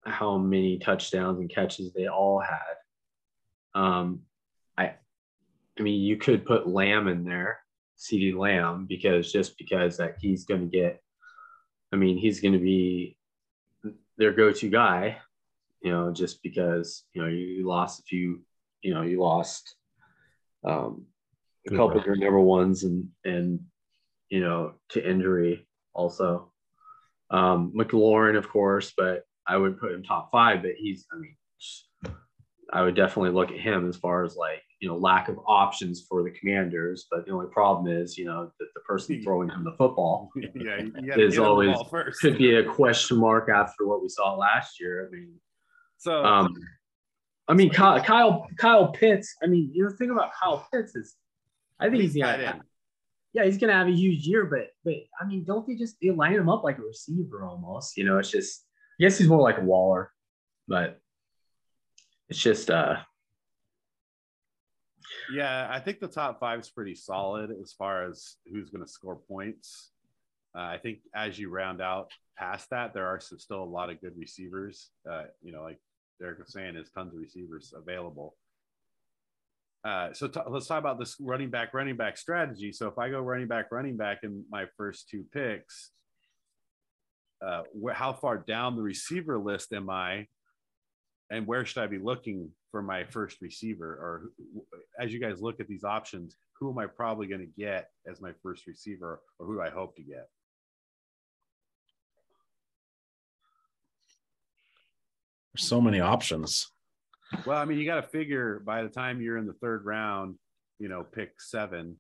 how many touchdowns and catches they all had. Um, I, I mean, you could put Lamb in there, CeeDee Lamb, because just because that he's going to get, I mean, he's going to be their go-to guy, you know, just because you know you lost a few, you know, you lost um, a couple of your number ones and and you know to injury also. Um, McLaurin, of course, but I would put him top five. But he's, I mean, I would definitely look at him as far as like you know lack of options for the Commanders. But the only problem is you know that the person [LAUGHS] throwing him the football [LAUGHS] yeah, [LAUGHS] is always could be a question mark after what we saw last year. I mean, so um, I mean Kyle, Kyle Kyle Pitts. I mean, you know, the thing about Kyle Pitts is, I think he's gonna, yeah, he's gonna have a huge year. But but I mean, don't they just they line him up like a receiver almost? You know, it's just I guess he's more like a Waller, but it's just uh yeah, I think the top five is pretty solid as far as who's going to score points. Uh, I think as you round out past that, there are some, still a lot of good receivers. Uh, you know, like Derek was saying, there's tons of receivers available. Uh, so t- let's talk about this running back, running back strategy. So if I go running back, running back in my first two picks, uh, wh- how far down the receiver list am I and where should I be looking for my first receiver? Or as you guys look at these options, who am I probably going to get as my first receiver, or who do I hope to get? There's so many options. Well, I mean, you got to figure by the time you're in the third round, you know, pick seven,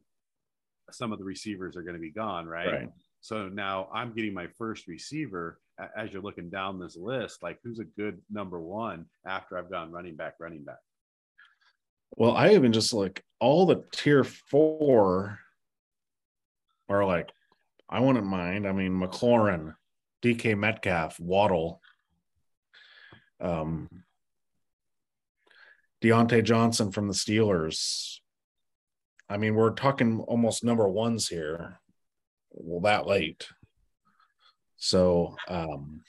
some of the receivers are going to be gone, right? Right. So now I'm getting my first receiver as you're looking down this list, like who's a good number one after I've gone running back, running back? Well, I even just like all the tier four are like, I wouldn't mind. I mean, McLaurin, DK Metcalf, Waddle, um, Diontae Johnson from the Steelers. I mean, we're talking almost number ones here. Well, that late. So, um,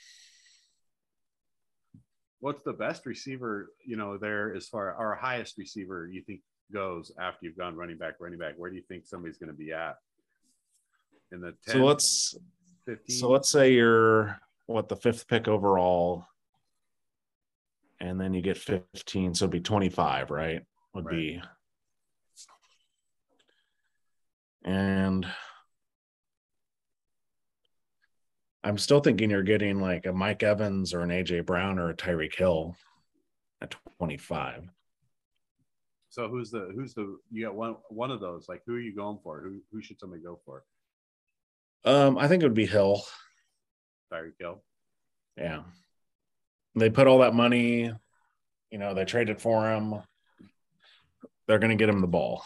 what's the best receiver, you know, there as far our highest receiver you think goes after you've gone running back, running back? Where do you think somebody's going to be at? In the 10, so let's 15? so let's say you're what the fifth pick overall, and then you get 15, so it'd be 25, right? Would Right. be and I'm still thinking you're getting like a Mike Evans or an AJ Brown or a Tyreek Hill at 25. So who's the who's the you got one one of those? Like who are you going for? Who who should somebody go for? Um, I think it would be Hill. Tyreek Hill. Yeah. They put all that money, you know, they traded for him. They're going to get him the ball.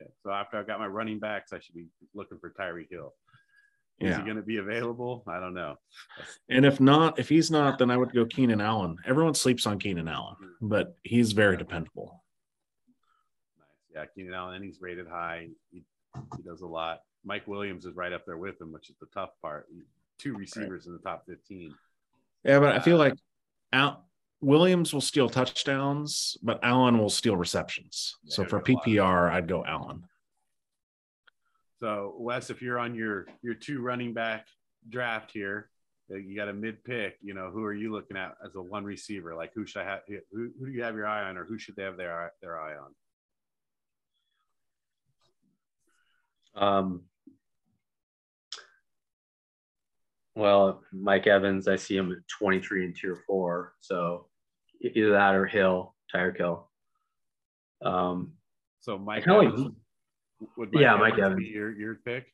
Okay. So after I've got my running backs, I should be looking for Tyreek Hill. Is Yeah. he going to be available? I don't know. And if not, if he's not, then I would go Keenan Allen. Everyone sleeps on Keenan Allen, but he's very dependable. Nice. Yeah, Keenan Allen, and he's rated high. He, he does a lot. Mike Williams is right up there with him, which is the tough part. Two receivers in the top 15. Yeah, but I feel like Al- Williams will steal touchdowns, but Allen will steal receptions. Yeah, so for there's a lot. PPR, I'd go Allen. So Wes, if you're on your your two running back draft here, uh, you got a mid pick. You know, who are you looking at as a one receiver? Like who should I have? Who, who do you have your eye on, or who should they have their eye- their eye on? Um, well, Mike Evans, I see him at 23 in tier four. So either that or Hill, Tyreek Hill. Um, So Mike, like- Evans, would Yeah, Mike Evans Evans. be your your pick?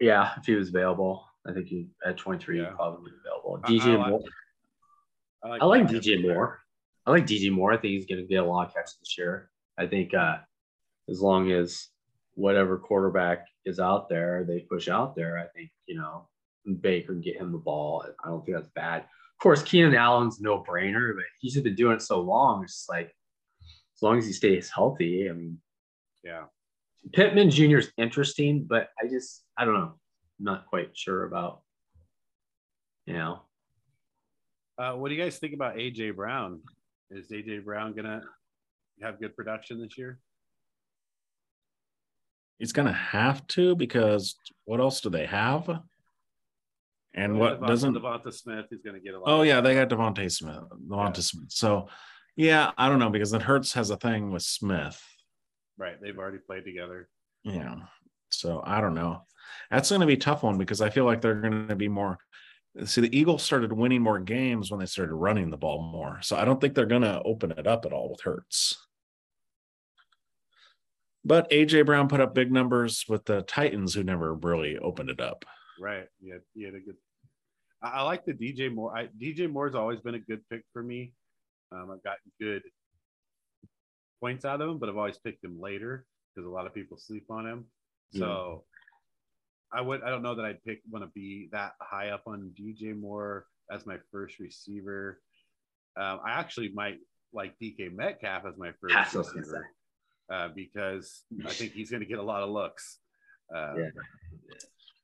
yeah, if he was available, I think he at 23 Yeah. he'd probably be available. I- DJ I like- Moore. I like Mike DJ Moore. I like DJ Moore. I think he's going to get a lot of catches this year. I think uh, as long as whatever quarterback is out there, they push out there. I think you know Baker can get him the ball. I don't think that's bad. Of course, Keenan Allen's no brainer, but he's just been doing it so long. It's just like as long as he stays healthy. I mean, Yeah. Pittman Jr. is interesting, but I just I don't know. I'm not quite sure about. You know. Uh, what do you guys think about AJ Brown? Is AJ Brown gonna have good production this year? He's gonna have to because what else do they have? And what DeVonta, doesn't? DeVonta Smith is gonna get a lot. Oh yeah, they got DeVonta Smith. DeVonta Yeah. Smith. So yeah, I don't know because then Hurts has a thing with Smith. right. They've already played together. Yeah. So I don't know. That's going to be a tough one because I feel like they're going to be more. See, the Eagles started winning more games when they started running the ball more. So I don't think they're going to open it up at all with Hurts. But AJ Brown put up big numbers with the Titans, who never really opened it up. Right. Yeah. He had a good. I, I like the DJ Moore. I, DJ Moore's always been a good pick for me. Um, I've gotten good points out of him, but I've always picked him later because a lot of people sleep on him. So I would. I don't know that I'd pick want to be that high up on DJ Moore as my first receiver. Um, I actually might like DK Metcalf as my first That's what I was gonna receiver uh, because I think he's going to get a lot of looks. Uh, Yeah.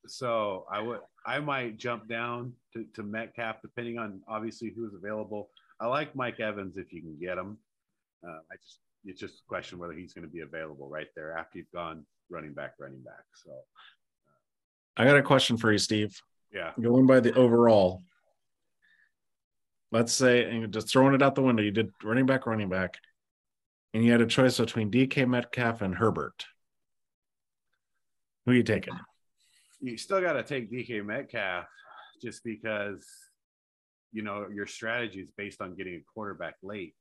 So I would, I might jump down to, to Metcalf depending on obviously who's available. I like Mike Evans if you can get him. Uh, I just, it's just a question whether he's going to be available right there after you've gone running back, running back. So I got a question for you, Steve. yeah, Going by the overall, let's say, and just throwing it out the window, you did running back, running back, and you had a choice between DK Metcalf and Herbert. Who are you taking? You still got to take DK Metcalf just because, you know, your strategy is based on getting a quarterback late.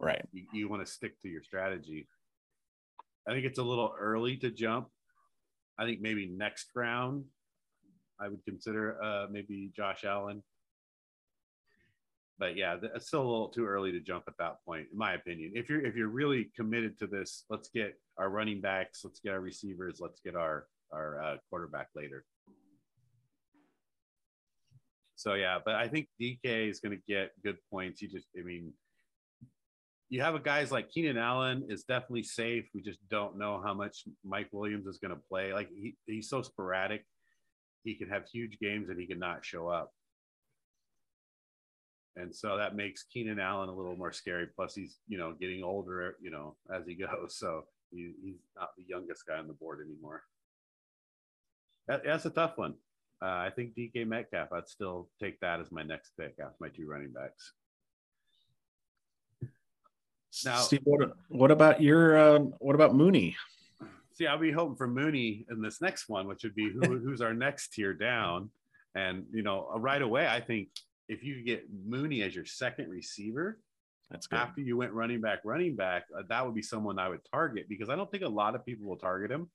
Right. you, you want to stick to your strategy. I think it's a little early to jump. I think maybe next round, I would consider uh, maybe Josh Allen. But yeah, it's still a little too early to jump at that point, in my opinion. If you're if you're really committed to this, let's get our running backs, let's get our receivers, let's get our our uh, quarterback later. So yeah, but I think DK is going to get good points. You just, I mean, you have a guys like Keenan Allen is definitely safe. We just don't know how much Mike Williams is going to play. Like he, he's so sporadic. He can have huge games and he can not show up. And so that makes Keenan Allen a little more scary. Plus he's, you know, getting older, you know, as he goes. So he, he's not the youngest guy on the board anymore. That, that's a tough one. Uh, I think DK Metcalf, I'd still take that as my next pick after my two running backs. Now- Steve, what, what about your uh, what about Mooney? See, I'll be hoping for Mooney in this next one, which would be who, [LAUGHS] who's our next tier down. And, you know, right away, I think if you get Mooney as your second receiver That's good. after you went running back, running back, uh, that would be someone I would target because I don't think a lot of people will target him.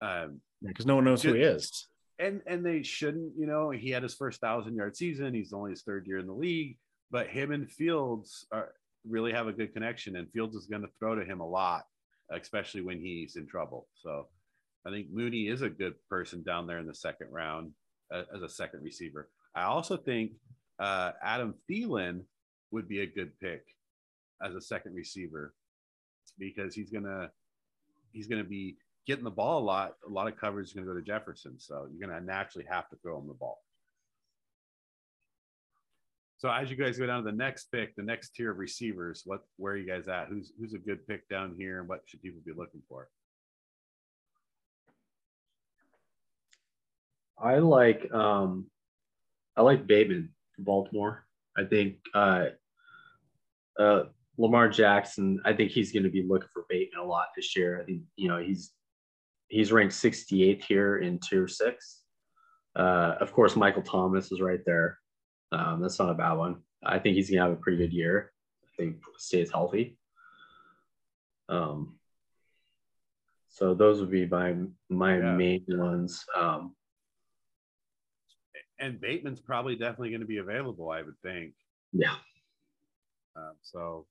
Um, Because no one knows who he is. and and they shouldn't, you know, he had his first thousand yard season. He's only his third year in the league, but him and Fields are really have a good connection, and Fields is going to throw to him a lot, especially when he's in trouble. So I think Mooney is a good person down there in the second round uh, as a second receiver. I also think uh, Adam Thielen would be a good pick as a second receiver because he's gonna he's gonna be getting the ball a lot. A lot of coverage is gonna go to Jefferson, so you're gonna naturally have to throw him the ball. So as you guys go down to the next pick, the next tier of receivers, what where are you guys at? Who's who's a good pick down here, and what should people be looking for? I like um I like Bateman from Baltimore. I think uh uh Lamar Jackson, I think he's gonna be looking for Bateman a lot this year. I think you know he's he's ranked 68th here in tier six. Uh of course Michael Thomas is right there. Um, that's not a bad one. I think he's gonna have a pretty good year. I think stays healthy. Um so those would be my my Yeah. main ones. Um And Bateman's probably definitely going to be available, I would think. yeah. Um, so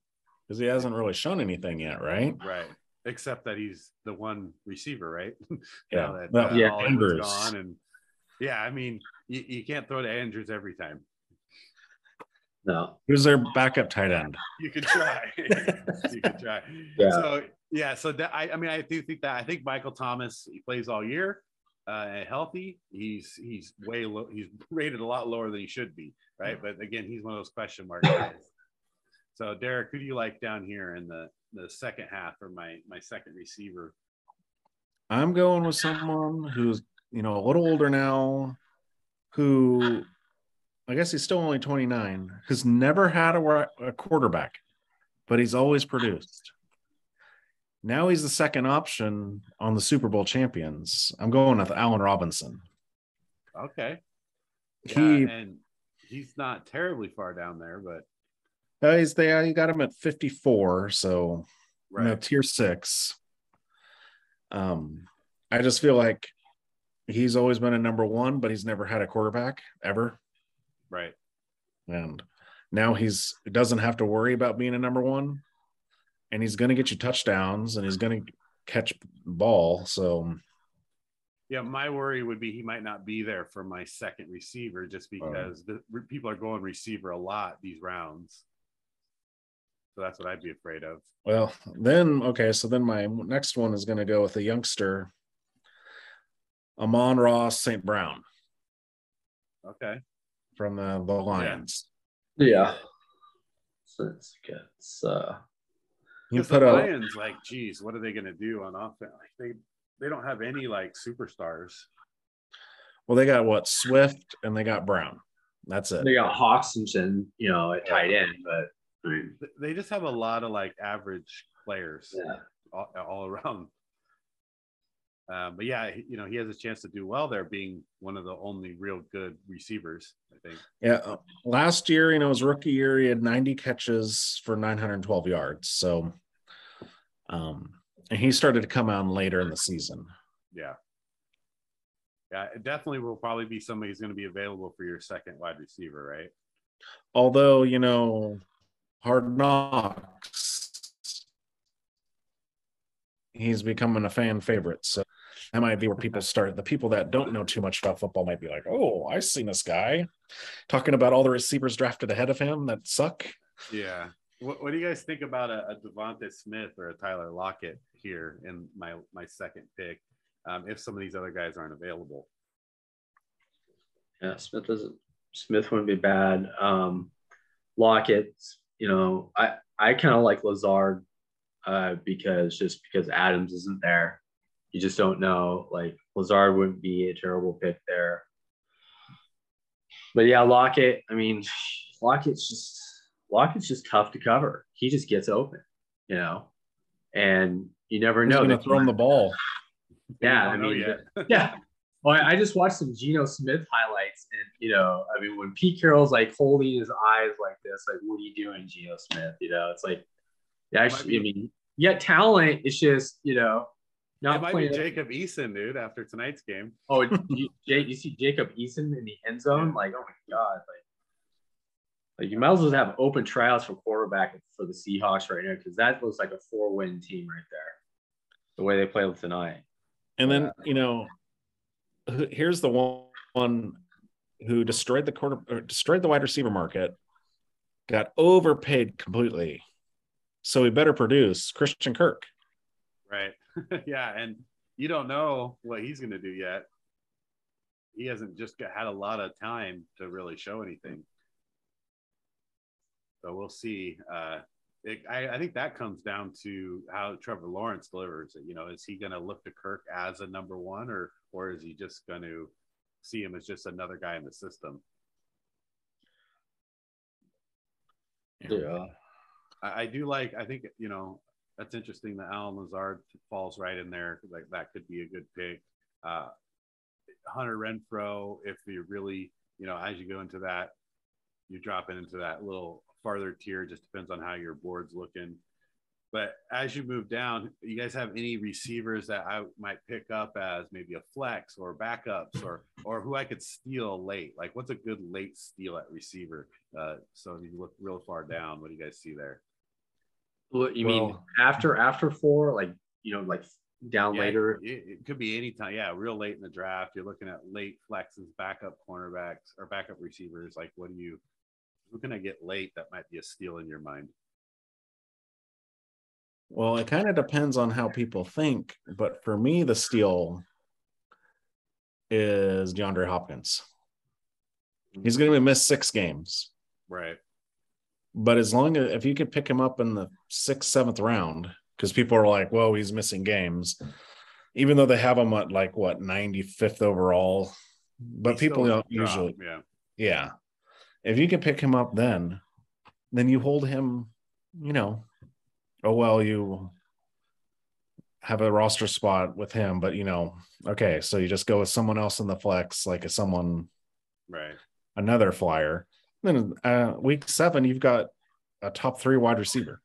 Because he hasn't really shown anything yet, right? right, except that he's the one receiver, right? [LAUGHS] Yeah. Now that, Well, uh, yeah, Hollywood's Andrews. gone, and yeah, I mean, you, you can't throw to Andrews every time. No. Who's their backup tight end? You could try. [LAUGHS] you could try. [LAUGHS] Yeah. So Yeah, so that, I, I mean, I do think that I think Michael Thomas he plays all year, uh, healthy. He's he's way low. He's rated a lot lower than he should be, right? But again, he's one of those question mark guys. So Derek, who do you like down here in the the second half or my my second receiver? I'm going with someone who's you know a little older now, who I guess he's still only 29, has never had a, a quarterback, but he's always produced. Now he's the second option on the Super Bowl champions. I'm going with Allen Robinson. Okay. He and he's not terribly far down there, but uh, he's there. You got him at 54, so you know, tier six. Um, I just feel like he's always been a number one, but he's never had a quarterback ever. Right. And now he's doesn't have to worry about being a number one, and he's going to get you touchdowns, and he's going to catch ball. So Yeah, my worry would be he might not be there for my second receiver just because the people are going receiver a lot these rounds. So that's what I'd be afraid of. well, then okay, so then my next one is going to go with a youngster, Amon-Ra St. Brown Okay. from the, the Lions. Yeah. So it's good. It's, uh, You put the a Lions, like, geez, what are they going to do on offense? Like, they they don't have any like superstars. well, they got what Swift and they got Brown. That's it. they got Hockenson, you know, at tight end, but I mean, Th- They just have a lot of like average players yeah. all, all around. Um, but yeah, you know, he has a chance to do well there, being one of the only real good receivers. I think. Yeah. uh, Last year, you know, his rookie year, he had 90 catches for 912 yards. So, um, and he started to come on later in the season. Yeah. Yeah, it definitely will probably be somebody who's going to be available for your second wide receiver, right? Although, you know, hard knocks, he's becoming a fan favorite. So that might be where people start. The people that don't know too much about football might be like, oh, I've seen this guy talking about all the receivers drafted ahead of him that suck. Yeah. What, what do you guys think about a, a DeVonta Smith or a Tyler Lockett here in my my second pick? Um, if some of these other guys aren't available, Yeah, Smith doesn't. Smith wouldn't be bad. Um, Lockett, you know, I I kind of like Lazard uh, because just because Adams isn't there, you just don't know. Like Lazard wouldn't be a terrible pick there. But yeah, Lockett. I mean, Lockett's just Lockett's just tough to cover. He just gets open, you know, and you never Who's know. going to throw him the ball? Yeah, I mean, yet. yeah. Oh, well, I just watched some Geno Smith highlights, and you know, I mean, when Pete Carroll's like holding his eyes like this, like, what are you doing, Geno Smith? You know, it's like, yeah, actually, I mean, you got talent. It's just, you know, it not might be playing. Jacob Eason, dude. After tonight's game, Oh, [LAUGHS] you, Jake, you see Jacob Eason in the end zone? Yeah. Like, oh my god, like, like you might as well have open tryouts for quarterback for the Seahawks right now because that looks like a four-win team right there. The way they played tonight. And then, you know, who- here's the one, who destroyed the quarter, destroyed the wide receiver market, got overpaid completely. So he better produce Christian Kirk. right? [LAUGHS] yeah, and you don't know what he's going to do yet. He hasn't just got, had a lot of time to really show anything. So we'll see. Uh, it, I, I think that comes down to how Trevor Lawrence delivers it. You know, is he going to look to Kirk as a number one, or or is he just going to see him as just another guy in the system? Yeah. I, I do like. I think you know that's interesting that Allen Lazard falls right in there. Like that could be a good pick. Uh, Hunter Renfrow, if you really, you know, as you go into that, you're dropping into that little farther tier. Just depends on how your board's looking. But as you move down, you guys have any receivers that I might pick up as maybe a flex or backups or or who I could steal late? Like what's a good late steal at receiver? Uh, so if you look real far down, what do you guys see there? What you mean after after four, like you know, like down Yeah, later? It, it could be any time. Yeah, real late in the draft. You're looking at late flexes, backup cornerbacks, or backup receivers. Like, what do you? Who can I get late that might be a steal in your mind? Well, it kind of depends on how people think, but for me, the steal is DeAndre Hopkins. He's going to miss six games, Right. but as long as if you could pick him up in the sixth, seventh round, because people are like, "Whoa, he's missing games," even though they have him at like what ninety fifth overall, but He people don't usually, Yeah. yeah. If you can pick him up then, then you hold him, you know, oh well, you have a roster spot with him, but you know, okay, so you just go with someone else in the flex, like a someone Right. another flyer. Then uh week seven, you've got a top three wide receiver.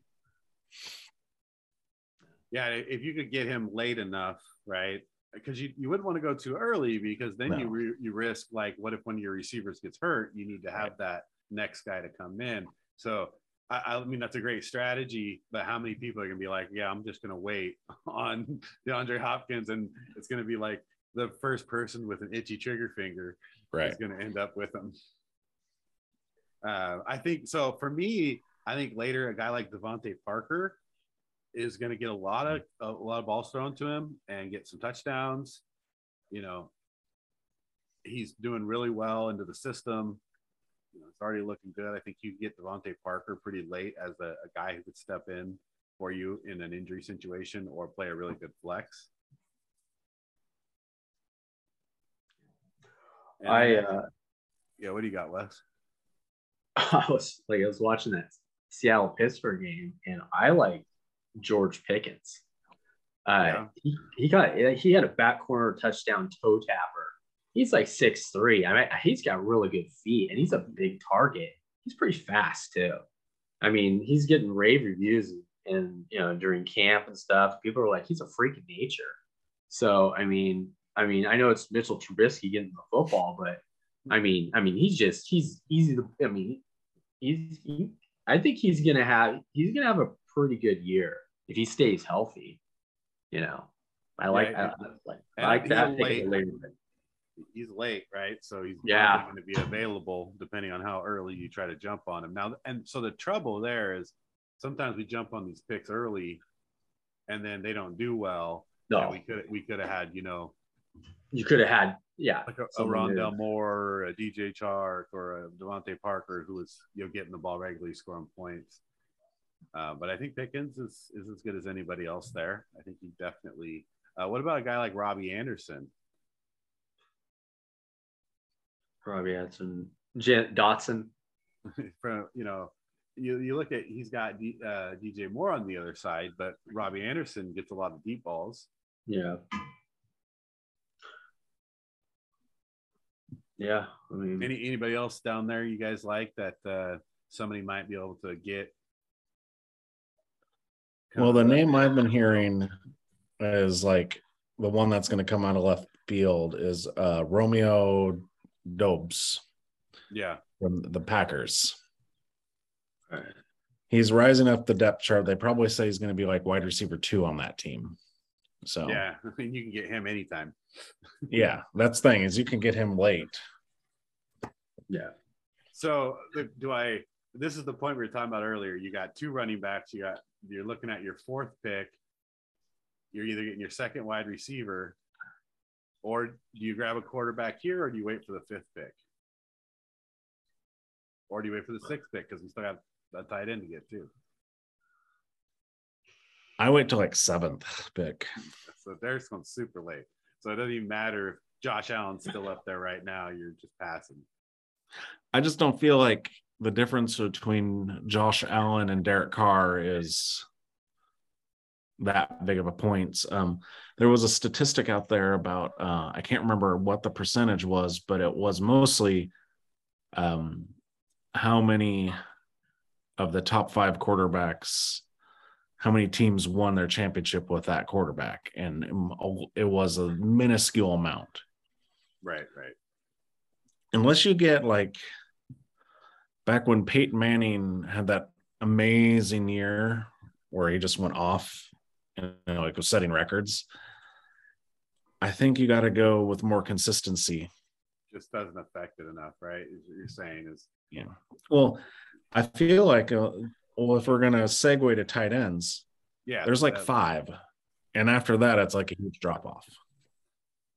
Yeah. If you could get him late enough, right? Because you, you wouldn't want to go too early because then you re, you risk like what if one of your receivers gets hurt? You need to have that next guy to come in. So I, I mean that's a great strategy, but how many people are gonna be like, yeah, I'm just gonna wait [LAUGHS] on DeAndre Hopkins, and it's gonna be like the first person with an itchy trigger finger is going to end up with him. Uh, I think so. For me, I think later a guy like DeVante Parker is going to get a lot of a lot of balls thrown to him and get some touchdowns. You know, he's doing really well into the system. You know, it's already looking good. I think you can get DeVante Parker pretty late as a, a guy who could step in for you in an injury situation or play a really good flex. And- I uh, yeah, what do you got, Wes? [LAUGHS] I was like I was watching that Seattle Pittsburgh game, and I like George Pickens. Uh, Yeah. he, he got he had a back corner touchdown toe tapper. He's like six three. I mean, he's got really good feet, and he's a big target. He's pretty fast too. I mean, he's getting rave reviews, and you know during camp and stuff, people are like, he's a freak of nature. So I mean, I mean, I know it's Mitchell Trubisky getting the football, but I mean, I mean, he's just he's easy to. I mean, he's. He, I think he's gonna have he's gonna have a pretty good year if he stays healthy. You know, I like Yeah, I, I like, and I like he's that. late. of the later pick. he's late, right? So he's Yeah. going to be available depending on how early you try to jump on him. Now, and so the trouble there is sometimes we jump on these picks early, and then they don't do well. And No, we could we could have had you know you could have had yeah, like a, a Rondale. Moore, a DJ Chark, or a DeVante Parker who was you know getting the ball regularly, scoring points. Uh, but I think Pickens is is as good as anybody else there. I think he definitely. Uh, what about a guy like Robbie Anderson? Robbie Anderson, Jen, Dotson. [LAUGHS] from you know you, you look at he's got D, uh, DJ Moore on the other side, but Robbie Anderson gets a lot of deep balls. Yeah. Yeah, I mean, Any anybody else down there you guys like that uh, somebody might be able to get? Well, the name I've been hearing is like the one that's going to come out of left field is uh, Romeo Doubs yeah, from the Packers. Alright. He's rising up the depth chart. They probably say he's going to be like wide receiver two on that team. So yeah. [LAUGHS] I mean, you can get him anytime. [LAUGHS] yeah, that's the thing is you can get him late. yeah, So do I? This is the point we were talking about earlier. You got two running backs. You got you're looking at your fourth pick. You're either getting your second wide receiver, or do you grab a quarterback here, or do you wait for the fifth pick, or do you wait for the sixth pick because we still got a tight end to get too. I wait till like seventh pick. [LAUGHS] So there's one super late. So it doesn't even matter if Josh Allen's still up there right now. You're just passing. I just don't feel like the difference between Josh Allen and Derek Carr is that big of a point. Um, there was a statistic out there about uh, I can't remember what the percentage was, but it was mostly um, how many of the top five quarterbacks, how many teams won their championship with that quarterback, and it was a minuscule amount Right, right. unless you get like back when Peyton Manning had that amazing year where he just went off and you know, like was setting records. I think you got to go with more consistency. Just doesn't affect it enough, right? Is what you're saying is Yeah. Well, I feel like uh, well, if we're gonna segue to tight ends, Yeah, There's like five. And after that, it's like a huge drop off.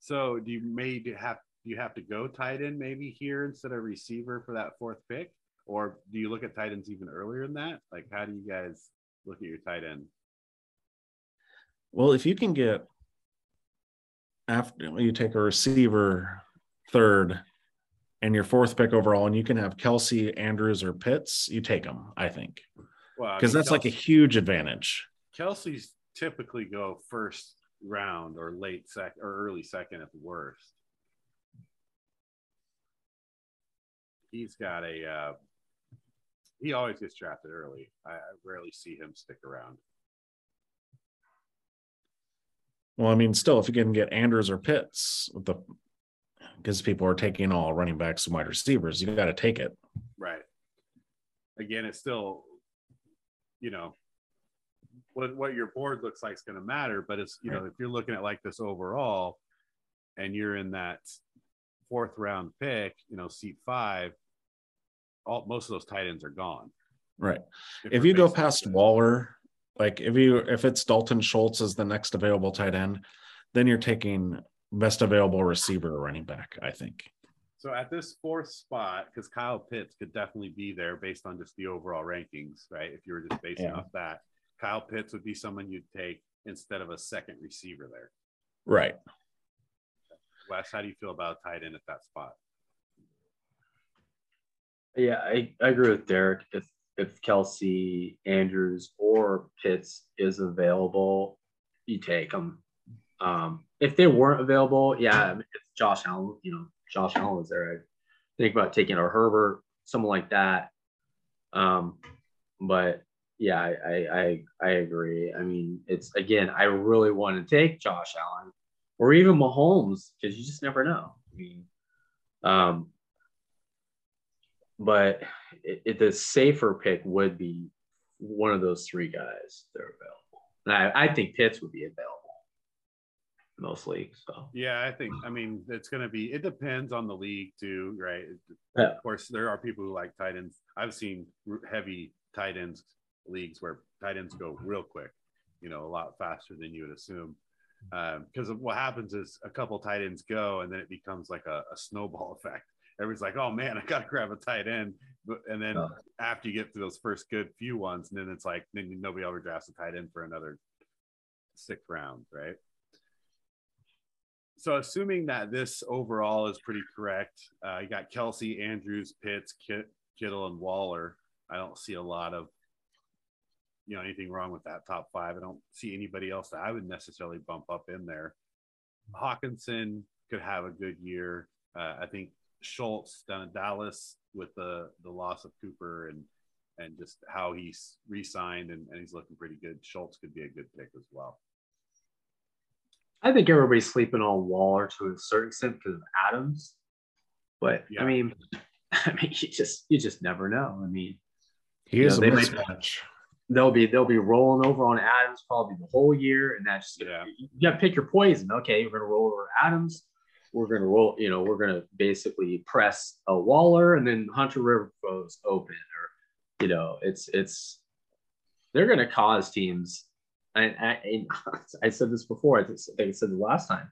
So do you may have you have to go tight end maybe here instead of receiver for that fourth pick, or do you look at tight ends even earlier than that? Like, how do you guys look at your tight end? Well, if you can get after you take a receiver third and your fourth pick overall, and you can have Kelce, Andrews, or Pitts, you take them, I think. Well, I Because mean, that's like a huge advantage. Kelce's typically go first round or late second or early second at the worst. He's got a uh, he always gets drafted early. I, I rarely see him stick around. Well, I mean, still, if you can get Andrews or Pitts with the because people are taking all running backs and wide receivers, you got to take it. Right. Again, it's still, you know, what what your board looks like is going to matter. But it's you know, if you're looking at like this overall, and you're in that fourth round pick, you know, seat five, all most of those tight ends are gone. Right. If we're you go past. Waller, like if you if it's Dalton Schultz as the next available tight end, then you're taking best available receiver or running back, I think. So at this fourth spot, because Kyle Pitts could definitely be there based on just the overall rankings, right? If you were just basing Yeah. off that, Kyle Pitts would be someone you'd take instead of a second receiver there. Right. Wes, how do you feel about tight end at that spot? Yeah, I, I agree with Derek. If if Kelce, Andrews, or Pitts is available, you take them. Um, if they weren't available, yeah, if Josh Allen, you know, Josh Allen was there, I think about taking a Herbert, someone like that. Um, but yeah, I, I I I agree. I mean, it's again, I really want to take Josh Allen or even Mahomes because you just never know. I mean, um, but it, it, the safer pick would be one of those three guys that are available. And I, I think Pitts would be available most leagues. So Yeah, I think. I mean, it's going to be. It depends on the league too, right? Yeah. Of course, there are people who like tight ends. I've seen heavy tight ends leagues where tight ends go real quick. You know, a lot faster than you would assume. Um, because of what happens is a couple tight ends go, and then it becomes like a, a snowball [LAUGHS] effect. Everybody's like, "Oh man, [LAUGHS] I got to grab a tight end," but and then after you get through those first good few ones, and then it's like then nobody ever drafts a tight end for another sixth round, right? So, assuming that this overall is pretty correct, uh, you got Kelce, Andrews, Pitts, Kit, Kittle, and Waller. I don't see a lot of, you know, anything wrong with that top five. I don't see anybody else that I would necessarily bump up in there. Hockenson could have a good year. Uh, I think Schultz down in Dallas with the the loss of Cooper and and just how he's re-signed and, and he's looking pretty good. Schultz could be a good pick as well. I think everybody's sleeping on Waller to a certain extent because of Adams. But Yeah. I mean, [LAUGHS] I mean, you just you just never know. I mean, He is know, a they might- mismatch. they'll be they'll be rolling over on Adams probably the whole year, and that's Yeah. you got to pick your poison. Okay, we're gonna roll over Adams. We're gonna roll, you know, we're gonna basically press a Waller, and then Hunter Renfrow goes open, or you know, it's it's they're gonna cause teams. And I, and [LAUGHS] I said this before. I think I said the last time.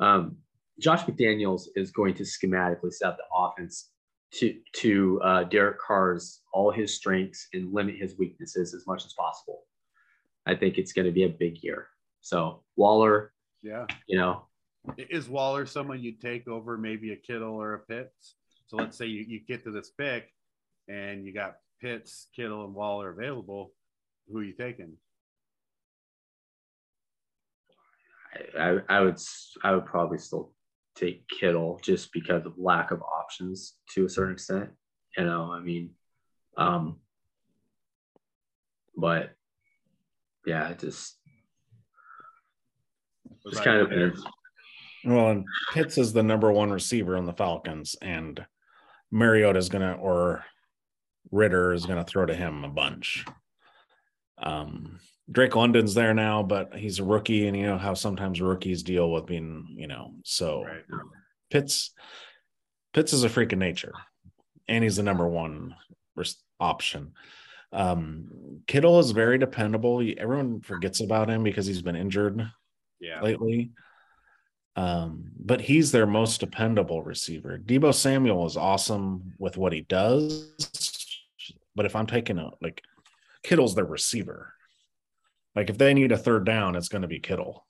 Um, Josh McDaniels is going to schematically set up the offense to to uh, Derek Carr's all his strengths and limit his weaknesses as much as possible. I think it's going to be a big year. So Waller, Yeah. you know, Is Waller someone you'd take over maybe a Kittle or a Pitts? So let's say you, you get to this pick and you got Pitts, Kittle, and Waller available. Who are you taking? I, I, would I would probably still take Kittle just because of lack of options to a certain extent. You know, I mean, um, but yeah, it just it's kind of. Well, and Pitts is the number one receiver on the Falcons, and Mariota is gonna or Ridder is gonna throw to him a bunch. Um, Drake London's there now, but he's a rookie, and you know how sometimes rookies deal with being, you know, so Right. Pitts Pitts is a freak of nature, and he's the number one option. Um, Kittle is very dependable. Everyone forgets about him because he's been injured Yeah. lately. Um, but he's their most dependable receiver. Deebo Samuel is awesome with what he does. But if I'm taking a like Kittle's their receiver. Like if they need a third down, it's going to be Kittle.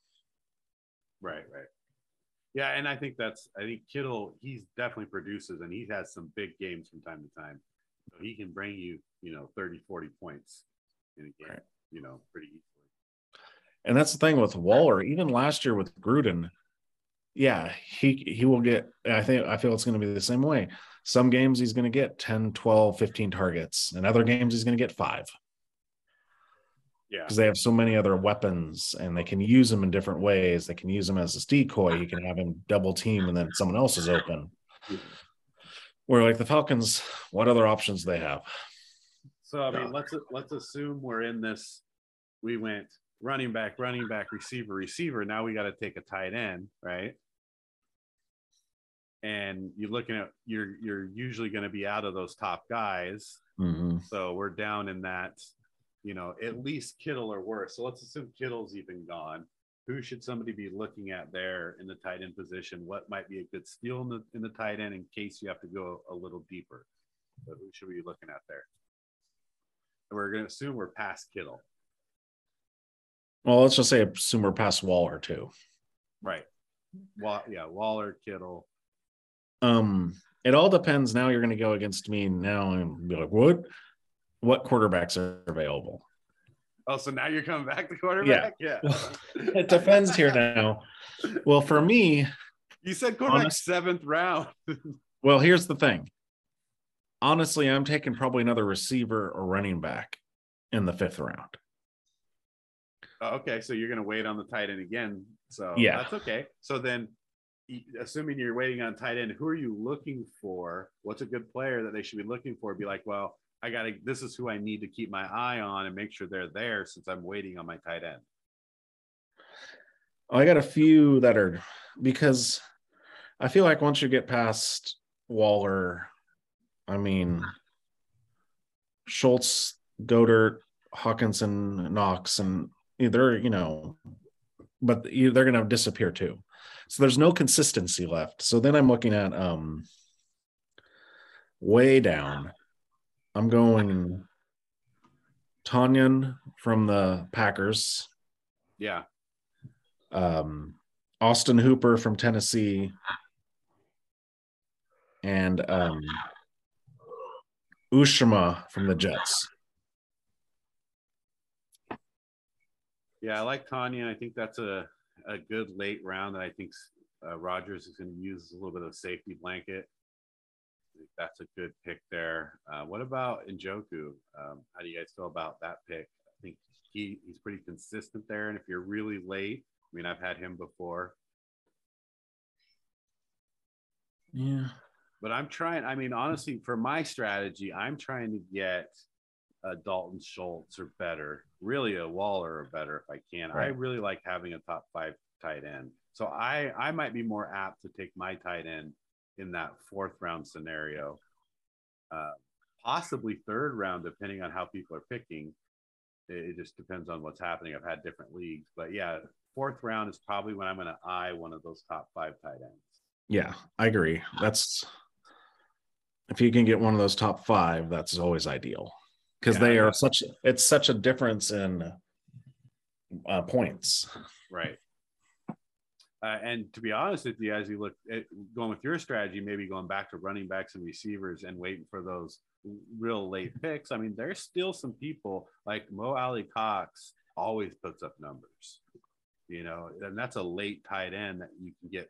Right, right. Yeah, and I think that's I think Kittle he's definitely produces and he has some big games from time to time. So he can bring you, you know, 30, 40 points in a game, Right. you know, pretty easily. And that's the thing with Waller, even last year with Gruden, yeah, he he will get I think I feel it's going to be the same way. Some games he's going to get 10, 12, 15 targets, and other games he's going to get 5 Yeah. because they have so many other weapons and they can use them in different ways. They can use them as a decoy, you can have him double team and then someone else is open. Where like the Falcons, what other options do they have? So I mean, let's let's assume we're in this. We went running back, running back, receiver, receiver. Now we got to take a tight end, right? And you're looking at you're you're usually going to be out of those top guys. Mhm. So we're down in that, you know, at least Kittle or worse. So let's assume Kittle's even gone. Who should somebody be looking at there in the tight end position? What might be a good steal in the in the tight end in case you have to go a little deeper? So who should we be looking at there? And we're going to assume we're past Kittle, Well, let's just say assume we're past Waller too. right? Well, yeah, Waller, Kittle. Um, it all depends. Now you're going to go against me now and be like, what? What quarterbacks are available? Oh, so now you're coming back to quarterback? Yeah. [LAUGHS] it depends here now. Well, for me, You said quarterback Honest- seventh round. [LAUGHS] well, here's the thing. Honestly, I'm taking probably another receiver or running back in the fifth round. Oh, okay, so you're going to wait on the tight end again. So Yeah. that's okay. So then, assuming you're waiting on tight end, who are you looking for? What's a good player that they should be looking for? Be like, well, I got to. This is who I need to keep my eye on and make sure they're there since I'm waiting on my tight end. I got a few that are because I feel like once you get past Waller, I mean Schultz, Goedert, Hockenson, Knox, and they're you know, but they're going to disappear too. So there's no consistency left. So then I'm looking at um way down. I'm going Tonyan from the Packers Yeah, um, Austin Hooper from Tennessee, and um, Uzomah from the Jets. yeah, I like Tanya. I think that's a a good late round that I think uh, Rodgers is going to use as a little bit of a safety blanket. I think that's a good pick there. Uh, what about Njoku? Um, how do you guys feel about that pick? I think he, he's pretty consistent there. And if you're really late, I mean, I've had him before, Yeah, but I'm trying. I mean, honestly, for my strategy, I'm trying to get a Dalton Schultz or better, really a Waller or better if I can. I really like having a top five tight end. So I I might be more apt to take my tight end in that fourth round scenario, uh, possibly third round, depending on how people are picking. It, it just depends on what's happening. I've had different leagues, but yeah, fourth round is probably when I'm going to eye one of those top five tight ends. yeah, I agree. That's if you can get one of those top five, that's always ideal because Yeah, they are such. It's such a difference in uh, points. Right. Uh, and to be honest with you, as you look at going with your strategy, maybe going back to running backs and receivers and waiting for those real late picks. I mean, there's still some people like Mo Alie-Cox always puts up numbers, you know, and that's a late tight end that you can get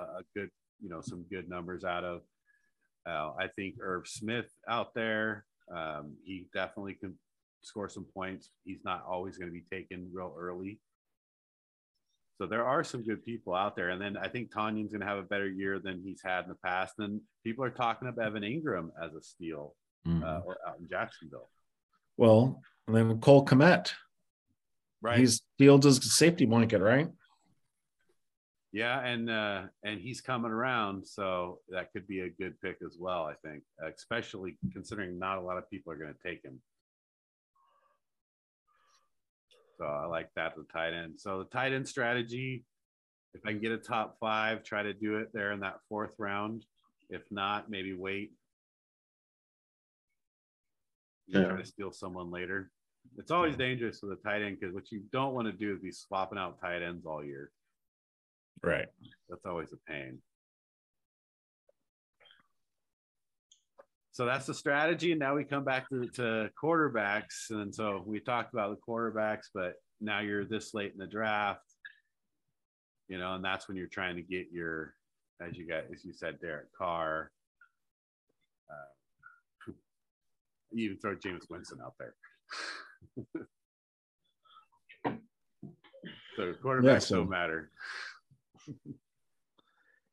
a good, you know, some good numbers out of. Uh, I think Irv Smith out there, um, he definitely can score some points. He's not always going to be taken real early. So there are some good people out there. And then I think Tonyan's going to have a better year than he's had in the past. And people are talking up Evan Engram as a steal Mhm. uh, out in Jacksonville. Well, and then Cole Kmet, Right. he's Fields' safety blanket, right? Yeah. And, uh, and he's coming around. So that could be a good pick as well, I think, especially considering not a lot of people are going to take him. So I like that the tight end. So the tight end strategy, if I can get a top five, try to do it there in that fourth round. If not, maybe wait. You Yeah. Try to steal someone later. It's always dangerous with a tight end because what you don't want to do is be swapping out tight ends all year. Right. That's always a pain. So that's the strategy. And now we come back to, to quarterbacks. And so we talked about the quarterbacks, but now you're this late in the draft, you know, and that's when you're trying to get your, as you got, as you said, Derek Carr. Uh, you even throw Jameis Winston out there. [LAUGHS] so quarterbacks Yeah, so- don't matter.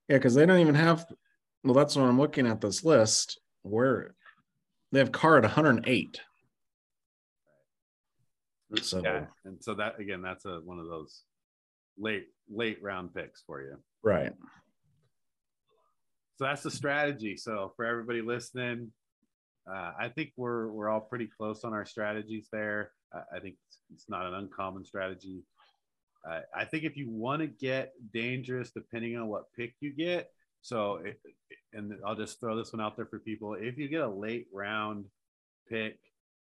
Yeah, because they don't even have. Well, that's when I'm looking at this list where they have Carr at 108. So yeah and so that again that's a one of those late late round picks for you right. so that's the strategy so for everybody listening uh, i think we're we're all pretty close on our strategies there i, I think it's, it's not an uncommon strategy uh, i think if you want to get dangerous depending on what pick you get so it, and i'll just throw this one out there for people if you get a late round pick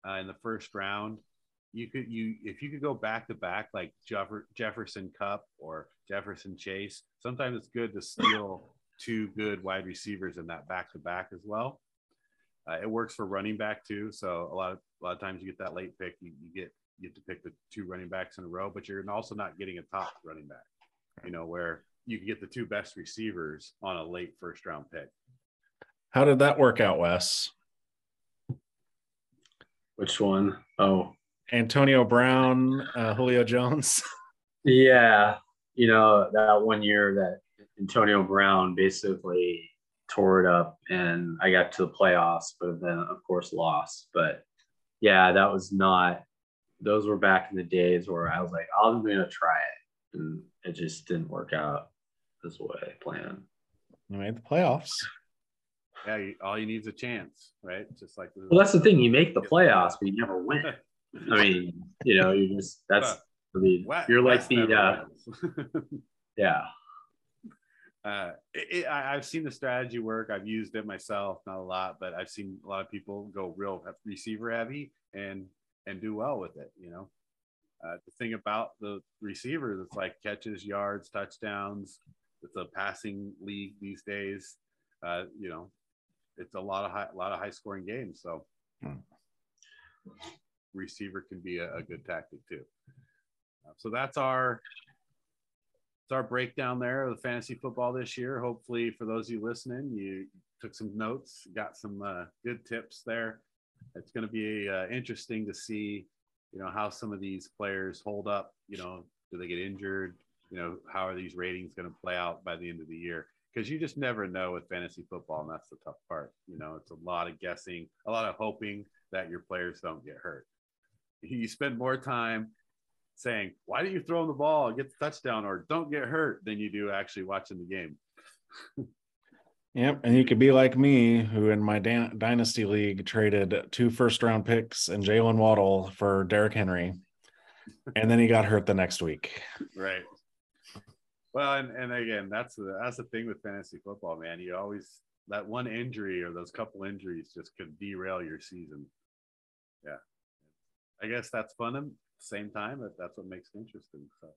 uh, in the first round you could you if you could go back to back like Jeffer, Jefferson Kupp or Jefferson Chase. Sometimes it's good to steal [LAUGHS] two good wide receivers in that back to back as well. Uh, it works for running back too. So a lot of a lot of times you get that late pick, you, you get get to pick the two running backs in a row, but you're also not getting a top running back. You know where you can get the two best receivers on a late first round pick. How did that work out, Wes? Which one? Oh, Antonio Brown, uh, Julio Jones. [LAUGHS] yeah. You know, that one year that Antonio Brown basically tore it up and I got to the playoffs, but then of course lost. But yeah, that was not those were back in the days where I was like, I'm gonna try it. And it just didn't work out this way plan. You made the playoffs. Yeah, you, all you need is a chance, right? Just like Well, that's the thing. You make the playoffs, but you never win. [LAUGHS] I mean, you know, you just that's I mean, Wes- you're like Wes the never uh, [LAUGHS] yeah. uh, it, it- I, I've seen the strategy work. I've used it myself, not a lot, but I've seen a lot of people go real receiver heavy and and do well with it. You know, uh, the thing about the receivers, it's like catches, yards, touchdowns. It's a passing league these days. Uh, you know, it's a lot of high, a lot of high scoring games. So Hmm. receiver can be a, a good tactic too. Uh, so that's our it's our breakdown there of the fantasy football this year. Hopefully, for those of you listening, you took some notes, got some uh, good tips there. It's going to be uh, interesting to see, you know, how some of these players hold up. You know, do they get injured? You know, how are these ratings going to play out by the end of the year? Because you just never know with fantasy football, and that's the tough part. You know, it's a lot of guessing, a lot of hoping that your players don't get hurt. [LAUGHS] You spend more time saying, "Why don't you throw the ball and get the touchdown?" or "Don't get hurt," than you do actually watching the game. [LAUGHS] Yep. And you could be like me, who in my dynasty league traded two first round picks and Jaylen Waddle for Derrick Henry. And then he got hurt the next week. Right. Well, and, and again, that's the that's the thing with fantasy football, man. You always that one injury or those couple injuries just could derail your season. Yeah, I guess that's fun at the same time. That's what makes it interesting. So,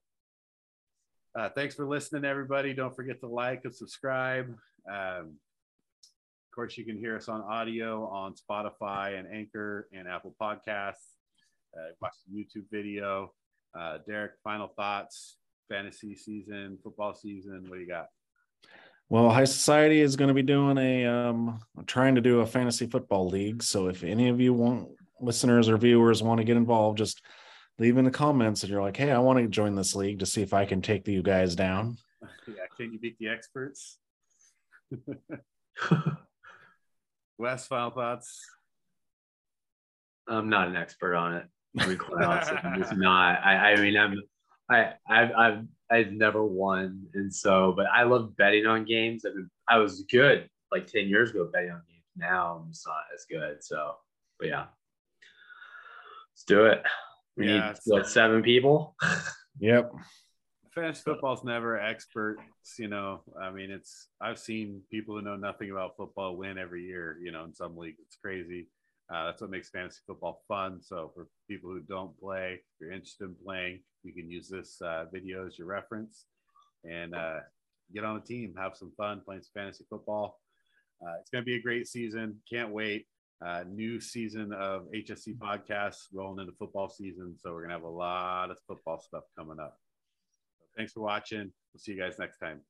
uh, thanks for listening, everybody. Don't forget to like and subscribe. Um, of course, you can hear us on audio on Spotify and Anchor and Apple Podcasts. Uh, watch the YouTube video. Uh, Derek, final thoughts fantasy season, football season. What do you got? Well, High Society is going to be doing a um trying to do a fantasy football league. So if any of you want listeners or viewers want to get involved, just leave in the comments and you're like, hey, I want to join this league to see if I can take you guys down. [LAUGHS] Yeah, can you beat the experts? [LAUGHS] Wes, final thoughts. I'm not an expert on it. To be quite honest, I'm just [LAUGHS] not. I, I mean, I'm, I, I've, I've, I've never won, and so, but I love betting on games. I mean, I was good like ten years ago betting on games. Now I'm just not as good. So, but yeah, let's do it. We Yeah, need what seven people? [LAUGHS] Yep. Fantasy football's never experts you know. I mean it's i've seen people who know nothing about football win every year you know in some leagues. It's crazy. Uh, that's what makes fantasy football fun. So for people who don't play if you're interested in playing you can use this uh, video as your reference and uh, get on a team have some fun playing some fantasy football. Uh, it's going to be a great season. Can't wait. Uh, new season of hsc podcasts rolling into football season. So we're going to have a lot of football stuff coming up Thanks for watching. We'll see you guys next time.